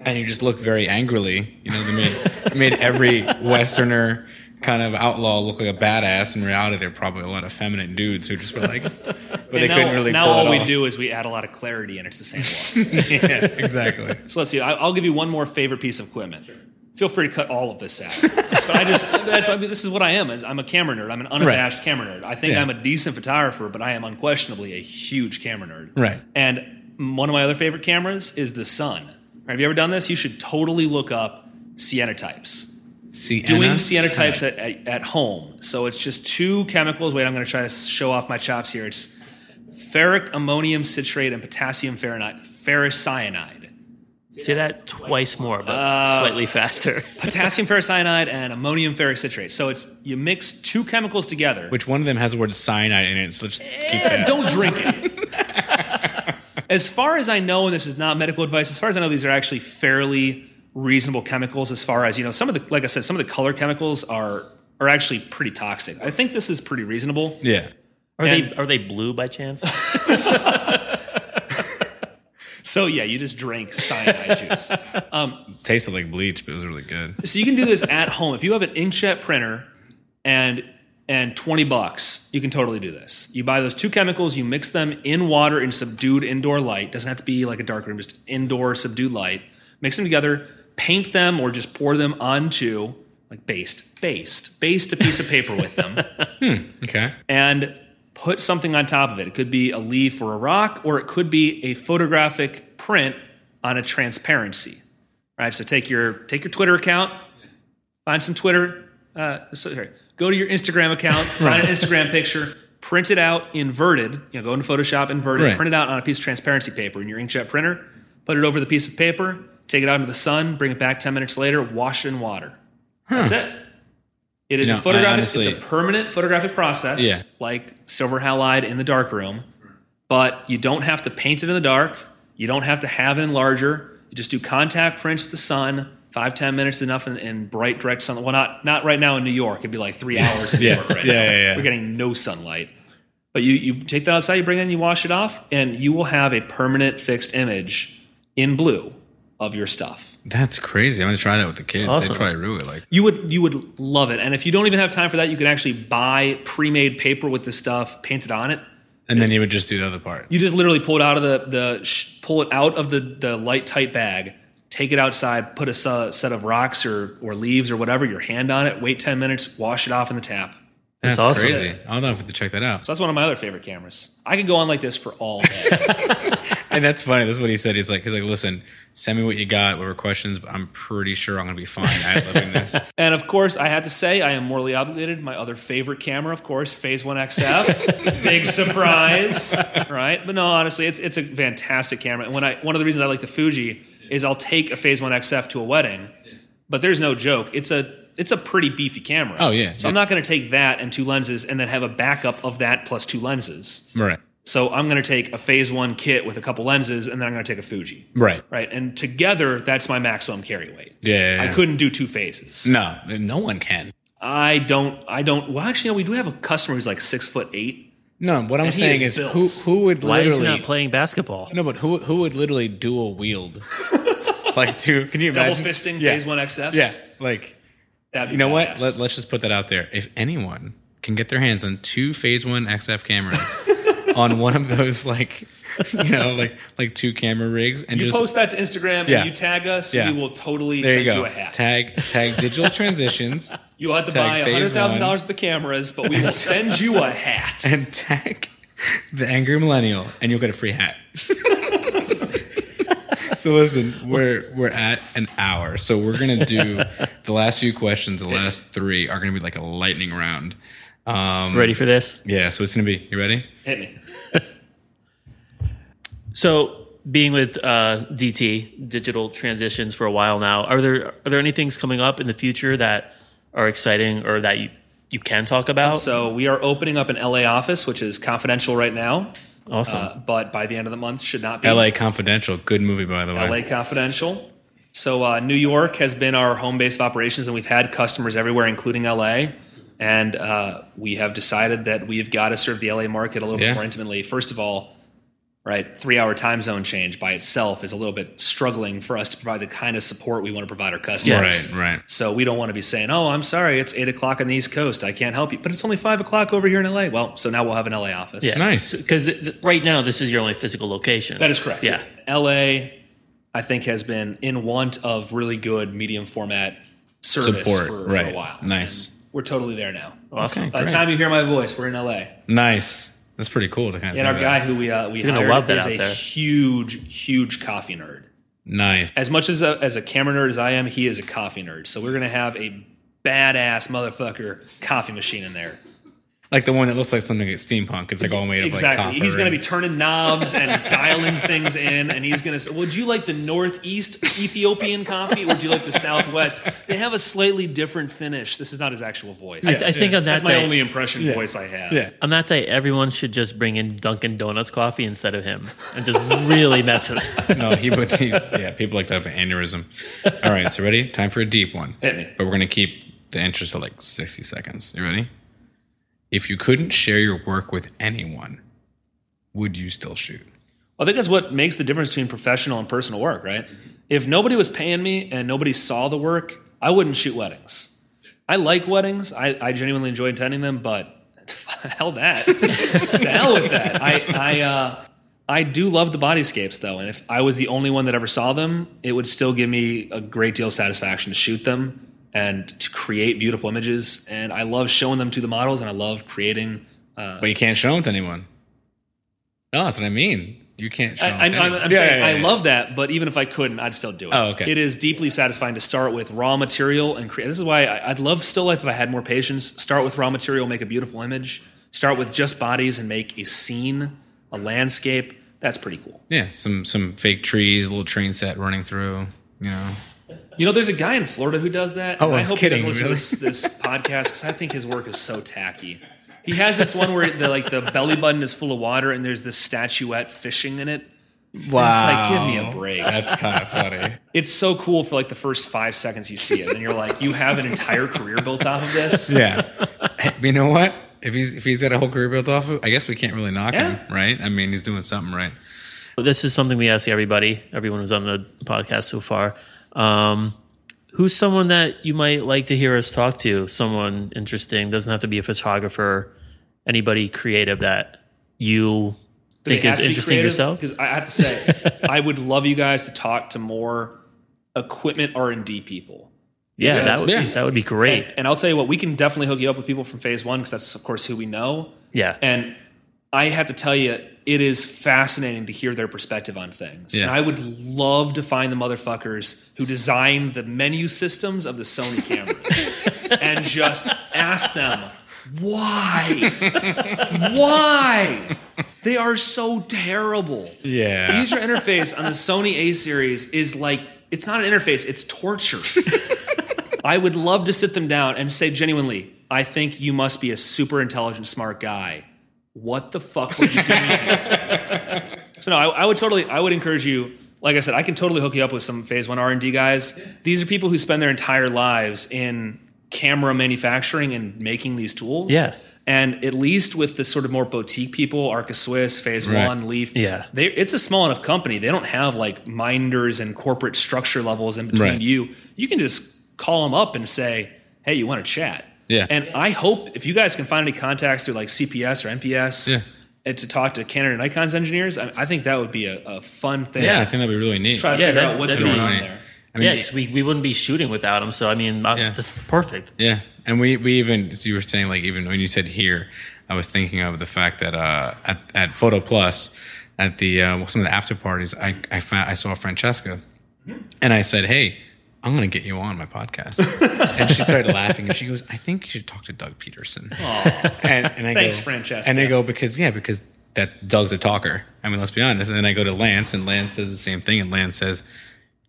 And you just look very angrily. You know, they made, made every Westerner kind of outlaw look like a badass. In reality, they're probably a lot of feminine dudes who just were like, but they now, couldn't really now all we off. do is we add a lot of clarity and it's the same yeah, exactly. So let's see. I'll give you one more favorite piece of equipment. Feel free to cut all of this out. but I just that's, I mean, this is what I am. Is I'm a camera nerd. I'm an unabashed camera nerd. I think Yeah. I'm a decent photographer, but I am unquestionably a huge camera nerd. Right. And one of my other favorite cameras is the Sun. Have you ever done this? You should totally look up cyanotypes. Sienna? Doing cyanotypes at, at, at home. So it's just two chemicals. Wait, I'm going to try to show off my chops here. It's ferric ammonium citrate and potassium ferricyanide. ferricyanide. Say that twice more, but Uh, slightly faster. potassium ferricyanide and ammonium ferric citrate. So it's you mix two chemicals together. Which one of them has the word cyanide in it? So keep Eh, don't drink it. As far as I know, and this is not medical advice, as far as I know, these are actually fairly reasonable chemicals. As far as you know, some of the like I said, some of the color chemicals are are actually pretty toxic. I think this is pretty reasonable. Yeah. Are And- they are they blue by chance? So yeah, you just drink cyanide juice. Um, it tasted like bleach, but it was really good. So you can do this at home. If you have an inkjet printer and and 20 bucks, you can totally do this. You buy those two chemicals, you mix them in water in subdued indoor light. Doesn't have to be like a dark room, just indoor subdued light. Mix them together, paint them or just pour them onto like based, based, based a piece of paper with them hmm, Okay. and put something on top of it. It could be a leaf or a rock, or it could be a photographic print on a transparency. Right. So take your take your Twitter account, find some Twitter. Uh, so, sorry, go to your Instagram account, find an Instagram picture, print it out inverted. You know, go into Photoshop, invert it, Right. print it out on a piece of transparency paper in your inkjet printer. Put it over the piece of paper. Take it out into the sun. Bring it back ten minutes later. Wash it in water. That's it. It is You know, a photographic. Honestly- it's a permanent photographic process, Yeah. like silver halide in the dark room. But you don't have to paint it in the dark. You don't have to have it in larger. You just do contact prints with the sun. Five ten minutes is enough in, in bright direct sunlight. Well, not not right now in New York. It'd be like three hours in New Yeah. York right Yeah, now. yeah, yeah. We're getting no sunlight. But you you take that outside, you bring it in, you wash it off, and you will have a permanent fixed image in blue of your stuff. That's crazy. I'm gonna try that with the kids. awesome. They'd probably rue it. Like, You would you would love it. And if you don't even have time for that, you can actually buy pre-made paper with the stuff painted on it. and then you would just do the other part. You just literally pull it out of the the sh- pull it out of the the light tight bag, take it outside, put a su- set of rocks or or leaves or whatever, your hand on it, wait 10 minutes, wash it off in the tap. That's, That's awesome. crazy. I'll have to check that out. So that's one of my other favorite cameras. I could go on like this for all day. and that's funny. That's what he said. He's like, he's like, listen, send me what you got, whatever questions. But I'm pretty sure I'm gonna be fine ad libbing this. And of course, I had to say I am morally obligated. My other favorite camera, of course, Phase One XF. Big surprise, right? But no, honestly, it's it's a fantastic camera. And when I one of the reasons I like the Fuji is I'll take a Phase One XF to a wedding, but there's no joke. It's a it's a pretty beefy camera. Oh, yeah. So I'm not going to take that and two lenses and then have a backup of that plus two lenses. Right. So I'm going to take a Phase One kit with a couple lenses and then I'm going to take a Fuji. Right. Right. And together, that's my maximum carry weight. Yeah. yeah, yeah. I couldn't do two phases. No, no one can. I don't. I don't. Well, actually, no, we do have a customer who's like six foot eight. No, what I'm And he saying is is, built. who who would Why is he literally not playing basketball? no, but who who would literally dual wield like two? Can you imagine? Double imagine fisting Yeah. phase one XFs. Yeah, like That'd be you know what? badass. Let, let's just put that out there. If anyone can get their hands on two Phase One XF cameras on one of those, like you know, like like two camera rigs, and you just post that to Instagram Yeah. and you tag us, Yeah. we will totally there send you you, a hat. Tag tag digital transitions You'll have to buy phase hundred thousand one. dollars of the cameras, but we will send you a hat. and tag the angry millennial, and you'll get a free hat. so listen, we're we're at an hour, so we're gonna do the last few questions. The last three are gonna be like a lightning round. Um, Ready for this? yeah, so it's gonna be. You ready? Hit me. So, being with uh, DT Digital Transitions for a while now, are there are there any things coming up in the future that are exciting or that you you can talk about? So we are opening up an LA office, which is confidential right now, awesome. uh, but by the end of the month should not be. L.A. Confidential, good movie by the way. LA Confidential. So uh, New York has been our home base of operations, and we've had customers everywhere, including LA. And uh, we have decided that we've got to serve the LA market a little Yeah. bit more intimately. First of all, right, three-hour time zone change by itself is a little bit struggling for us to provide the kind of support we want to provide our customers. Right, right. So we don't want to be saying, "Oh, I'm sorry, it's eight o'clock on the East Coast. I can't help you," but it's only five o'clock over here in LA. Well, so now we'll have an LA office. yeah, Nice. Because th- th- right now, this is your only physical location. That is correct. Yeah. LA, I think, has been in want of really good medium format service Support, for, for a while. Nice. And we're totally there now. Awesome. By the time you hear my voice, we're in LA. Nice. That's pretty cool to kind of. And our guy who we uh, we You're hired love that is a there. huge, huge coffee nerd. Nice. As much as a, as a camera nerd as I am, he is a coffee nerd. So we're gonna have a badass motherfucker coffee machine in there. Like the one that looks like something at steampunk. It's like all made of Exactly. like he's going to and- be turning knobs and dialing things in, and he's going to say, "Would you like the Northeast Ethiopian coffee, or would you like the Southwest? They have a slightly different finish." This is not his actual voice. I, I think on that That's my only impression voice I have. Yeah. on that day, everyone should just bring in Dunkin' Donuts coffee instead of him, and just really mess with it. No, he would. He, yeah, people like to have an aneurysm. All right, so ready? Time for a deep one. Hit me. But we're gonna keep the interest at like sixty seconds. You ready? If you couldn't share your work with anyone, would you still shoot? I think that's what makes the difference between professional and personal work, right? If nobody was paying me and nobody saw the work, I wouldn't shoot weddings. I like weddings. I, I genuinely enjoy attending them, but hell that. the hell with that. I I uh, I do love the bodyscapes though, and if I was the only one that ever saw them, it would still give me a great deal of satisfaction to shoot them and to create beautiful images. And I love showing them to the models, and I love creating uh, But you can't show them to anyone. No, that's what I mean. You can't show I, them I, to I'm, anyone. I'm Yeah, saying yeah, yeah, I love that, but even if I couldn't, I'd still do it. Oh, okay. It is deeply satisfying to start with raw material and create. This is why I, I'd love still life if I had more patience. Start with raw material, make a beautiful image. Start with just bodies and make a scene, a landscape. That's pretty cool. Yeah, some some fake trees, a little train set running through. You know, You know, there's a guy in Florida who does that. Oh, and I I was hope kidding, he doesn't listen to this, this podcast because I think his work is so tacky. He has this one where the like the belly button is full of water and there's this statuette fishing in it. wow, It's like, give me a break. That's kind of funny. it's so cool for like the first five seconds you see it, and you're like, you have an entire career built off of this. yeah. Hey, you know what? If he's if he's got a whole career built off of, I guess we can't really knock Yeah. him, right? I mean, he's doing something right. This is something we ask everybody, everyone who's on the podcast so far. Um, who's someone that you might like to hear us talk to? Someone interesting. Doesn't have to be a photographer. Anybody creative that you think is interesting yourself? Because I have to say, I would love you guys to talk to more equipment R and D people. Yeah, that would Yeah. be, that would be great. And, and I'll tell you what, we can definitely hook you up with people from Phase One because that's of course who we know. yeah, And I have to tell you, it is fascinating to hear their perspective on things. Yeah. And I would love to find the motherfuckers who designed the menu systems of the Sony cameras and just ask them why? why? They are so terrible. Yeah. The user interface on the Sony A series is like it's not an interface, it's torture. I would love to sit them down and say genuinely, I think you must be a super intelligent, smart guy. What the fuck were you doing? so no, I, I would totally, I would encourage you. Like I said, I can totally hook you up with some Phase One R and D guys. These are people who spend their entire lives in camera manufacturing and making these tools. Yeah. And at least with the sort of more boutique people, Arca Swiss, Phase Right. One, Leaf, Yeah. they, it's a small enough company. They don't have like minders and corporate structure levels in between Right. you. You can just call them up and say, "Hey, you want to chat?" Yeah. And I hope if you guys can find any contacts through like CPS or NPS Yeah. and to talk to Canon and Nikon's engineers, I, I think that would be a, a fun thing. Yeah, I think that'd be really neat. Try to Yeah, figure that- out what's going be on there. I mean, yeah, 'cause we, we wouldn't be shooting without them. So I mean, uh, Yeah. that's perfect. Yeah, and we we even as you were saying like even when you said here, I was thinking of the fact that uh, at at Photo Plus at the uh, some of the after parties, I I found I saw Francesca, and I said, hey. I'm gonna get you on my podcast, and she started laughing, and she goes, "I think you should talk to Doug Peterson." And, and I Thanks, go, Francesca. And I go because yeah, because that's Doug's a talker. I mean, let's be honest. And then I go to Lance, and Lance says the same thing, and Lance says,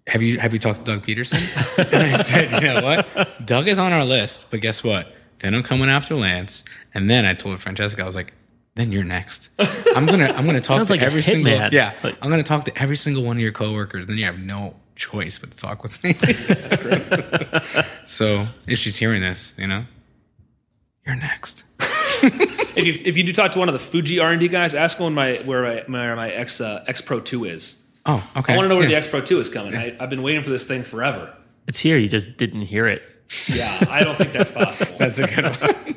have you have you talked to Doug Peterson? and I said, you know what? Doug is on our list, but guess what? Then I'm coming after Lance, and then I told Francesca, I was like, then you're next. I'm gonna I'm gonna talk Sounds to like every single hitman. yeah. Like- I'm gonna talk to every single one of your coworkers. Then you have no choice but to talk with me. so if she's hearing this, you know, you're next. If you if you do talk to one of the Fuji R and D guys, ask one my where my where my X uh, X Pro Two is. Oh, okay. I want to know where Yeah. the X Pro Two is coming. I, I've been waiting for this thing forever. It's here. You just didn't hear it. Yeah, I don't think that's possible. That's a good one.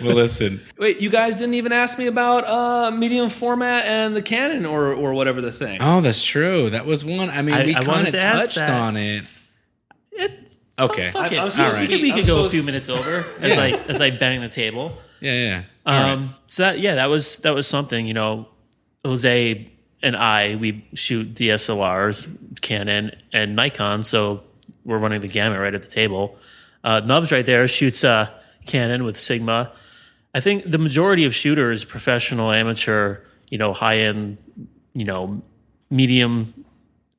well, listen. Wait, you guys didn't even ask me about uh, medium format and the Canon or or whatever the thing. Oh, that's true. That was one. I mean, I- we kind of to touched on it. It, Okay. Fuck it. I'm We supposed could- to be- we could go a few minutes over as Yeah. I as I bang the table. Yeah, yeah. All right. Um, so that, yeah, that was that was something. You know, Jose and I we shoot DSLRs, Canon and Nikon, so we're running the gamut right at the table. Uh, Nubs right there shoots a Canon with Sigma. I think the majority of shooters, professional, amateur, you know, high end, you know, medium,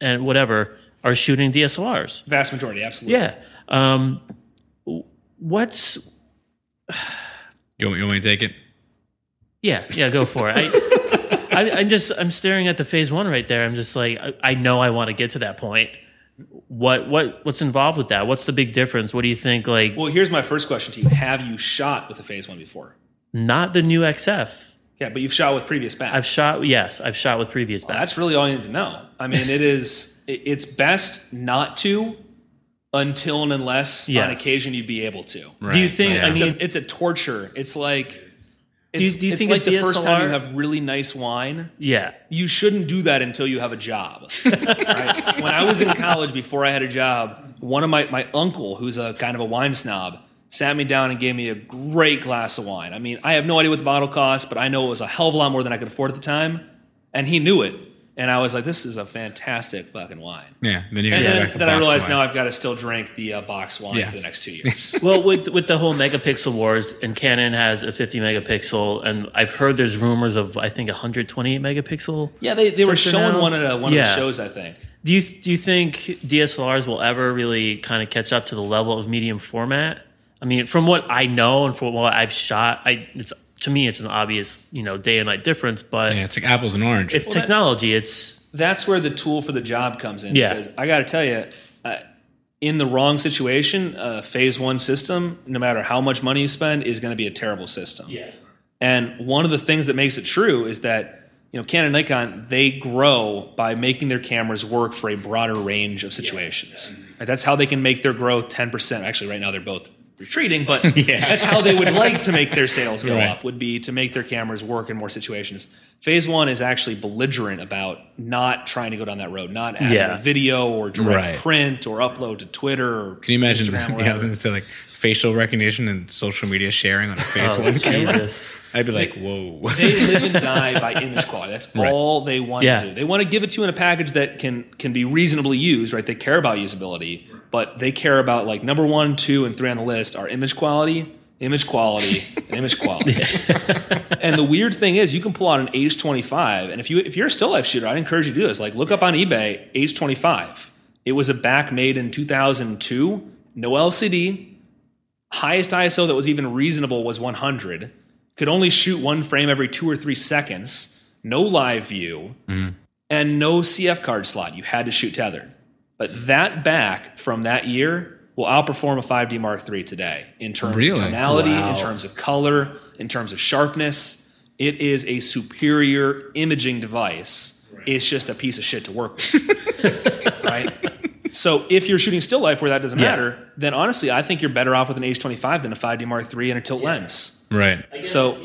and whatever, are shooting DSLRs. Vast majority, absolutely. Yeah. Um, what's You want, you want me to take it? Yeah, yeah, go for it. I, I, I'm just I'm staring at the phase one right there. I'm just like I, I know I want to get to that point. What what what's involved with that? What's the big difference? What do you think? Like Well, here's my first question to you: Have you shot with a Phase One before? not the new XF. Yeah, but you've shot with previous backs. I've shot yes, I've shot with previous backs. That's really all you need to know. I mean, it is. It's best not to until and unless Yeah. on occasion you'd be able to. Do you think? Yeah. I It's mean, a, it's a torture. It's like. Do you- do you it's think like the first time you have really nice wine? yeah, You shouldn't do that until you have a job. right? When I was in college, before I had a job, one of my my uncle, who's a kind of a wine snob, sat me down and gave me a great glass of wine. I mean, I have no idea what the bottle cost, but I know it was a hell of a lot more than I could afford at the time, and he knew it. And I was like, "This is a fantastic fucking wine." Yeah. Then you And then, back to then I realized wine. now I've got to still drink the uh, box wine Yeah. for the next two years. well, with with the whole megapixel wars, and Canon has a 50 megapixel, and I've heard there's rumors of I think 128 megapixel. yeah, they, they were showing now? one at a, one of the shows, I think. Do you do you think DSLRs will ever really kind of catch up to the level of medium format? I mean, from what I know and from what I've shot, I it's to me it's an obvious you know day and night difference, but Yeah, it's like apples and oranges. it's that- technology. It's that's where the tool for the job comes in. Yeah. Because I got to tell you, uh, in the wrong situation, a phase one system, no matter how much money you spend, is going to be a terrible system. yeah, And one of the things that makes it true is that you know Canon, Nikon, they grow by making their cameras work for a broader range of situations. Right, That's how they can make their growth ten percent. Actually, right now they're both retreating, but yeah. that's how they would like to make their sales go Right. up. Would be to make their cameras work in more situations. Phase one is actually belligerent about not trying to go down that road, not adding Yeah. a video or direct Right. print or upload to Twitter. Or Can you imagine? Instagram, yeah, I was going to say like facial recognition and social media sharing on a phase Oh, one camera, Jesus. I'd be like, whoa. they live and die by image quality. That's Right. all they want Yeah. to do. They want to give it to you in a package that can can be reasonably used, right? They care about usability, but they care about like number one, two, and three on the list are image quality, image quality, and image quality. and the weird thing is, you can pull out an H25, and if you if you're a still life shooter, I'd encourage you to do this. Like, look up on eBay H25. It was a back made in 2002, no LCD, highest ISO that was even reasonable was 100. Could only shoot one frame every two or three seconds. No live view, mm-hmm. and no CF card slot. You had to shoot tethered. But that back from that year will outperform a 5D Mark III today in terms Really? of tonality, Wow. in terms of color, in terms of sharpness. It is a superior imaging device. It's just a piece of shit to work with. right? So if you're shooting still life where that doesn't Yeah. matter, then honestly, I think you're better off with an H25 than a 5D Mark III and a tilt lens. right. So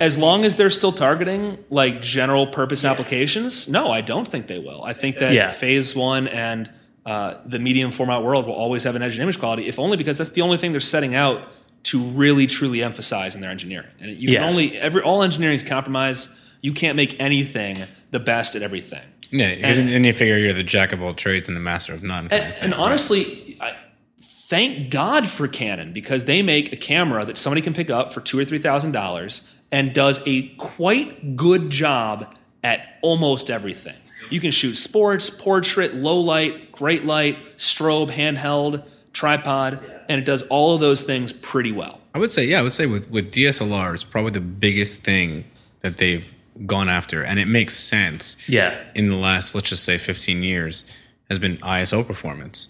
as long as they're still targeting like general purpose applications, no, I don't think they will. I think that Yeah. phase one and uh, the medium format world will always have an edge in image quality, if only because that's the only thing they're setting out to really truly emphasize in their engineering. And you Yeah. can only every all engineering is compromise. You can't make anything the best at everything. Yeah, and, then you figure you're the jack of all trades and the master of none. And, of thing, and right? honestly, I, thank God for Canon because they make a camera that somebody can pick up for two or three thousand dollars and does a quite good job at almost everything. You can shoot sports, portrait, low light, great light, strobe, handheld, tripod, and it does all of those things pretty well. I would say, yeah, I would say with, with DSLRs, probably the biggest thing that they've gone after, and it makes sense. Yeah. In the last, let's just say, 15 years, has been ISO performance.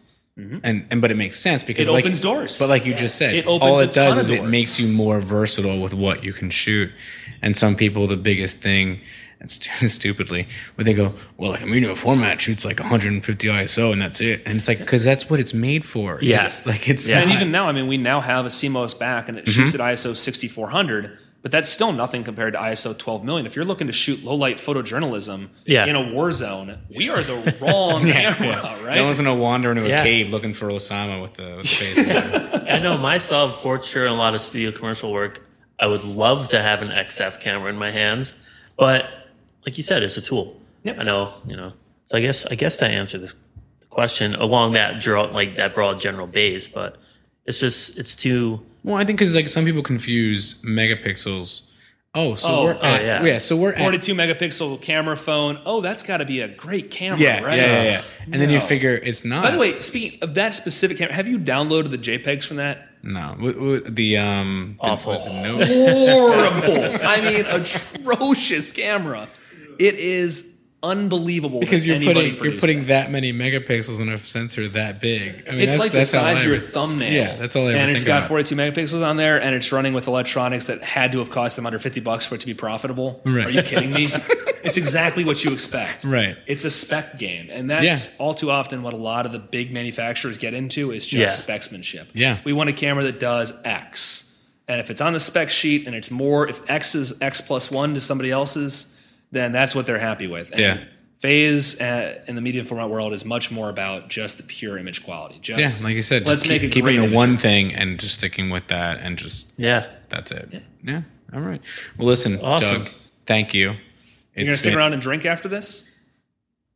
And and but it makes sense because Mm-hmm. It like- opens doors. But like you just said, It opens all it does is of it makes you more versatile with what you can shoot. And some people, the biggest thing, and st- stupidly, where they go, well, like a medium format shoots like 150 ISO and that's it. And it's like because that's what it's made for. Yeah. It's like it's Yeah. not, And even now, I mean, we now have a CMOS back and it shoots at ISO 6400, but that's still nothing compared to ISO 12 million. If you're looking to shoot low light photojournalism Yeah. in a war zone, we are the wrong camera, right? No one's gonna wander into a Yeah. cave looking for Osama with the, with the Phase. I know myself, portraiture and a lot of studio commercial work. I would love to have an XF camera in my hands, but like you said, it's a tool. Yep. I know, you know. So I guess I guess to answer the question along that draw like that broad general base, but it's just it's too well, I think because like some people confuse megapixels. Oh, so Oh, we're oh, at, yeah. yeah. So we're at 42 megapixel camera phone. Oh, that's got to be a great camera, yeah, right? yeah, yeah, yeah. And then you figure it's not. By the way, speaking of that specific camera, have you downloaded the JPEGs from that? no, w- w- the um, Awful. the note- Horrible. I mean, atrocious camera. It is unbelievable because you're anybody putting you're putting that. that many megapixels in a sensor that big. I mean, It's that's, like the that's how size of your ever- thumbnail. Yeah, that's all I ever And it's think got about. 42 megapixels on there, and it's running with electronics that had to have cost them under 50 bucks for it to be profitable. Right. Are you kidding me? it's exactly what you expect. Right. It's a spec game, and that's Yeah. all too often what a lot of the big manufacturers get into is just Yeah. specsmanship. Yeah. we want a camera that does X, and if it's on the spec sheet and it's more, if X is X plus one to somebody else's, then that's what they're happy with. And Yeah. Phase uh, in the medium format world is much more about just the pure image quality. Just Yeah, like you said, let's just make keep, a keeping great to one thing and just sticking with that, and just yeah. that's it. Yeah. All right. Well, listen, Awesome. Doug. Thank you. You're gonna stick around and drink after this?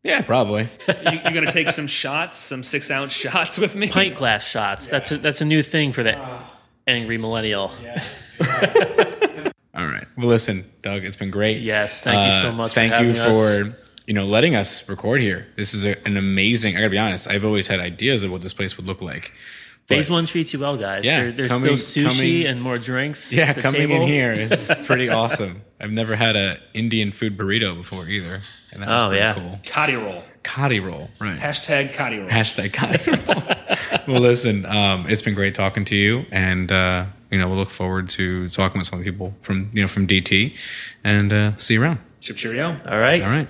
Yeah, probably. You, you're gonna take some shots, some six ounce shots with me? Pint glass shots. That's a that's a new thing for the angry millennial. All right. Well, listen, Doug, it's been great. Yes, thank you so Uh, much for Thank you having us. for you know letting us record here. This is a, an amazing. I gotta be honest. I've always had ideas of what this place would look like. Phase one treats you well, guys. Yeah, there, there's coming- still sushi coming- and more drinks. Yeah, at the coming table. in here is pretty awesome. I've never had a Indian food burrito before either, and that was Oh, pretty yeah. cool. Kati roll. Kati roll, right? Hashtag kati roll. Hashtag kati roll. well, listen, um, it's been great talking to you, and uh, you know we'll look forward to talking with some people from you know from DT, and uh, see you around. Chip cheerio. All right. All right.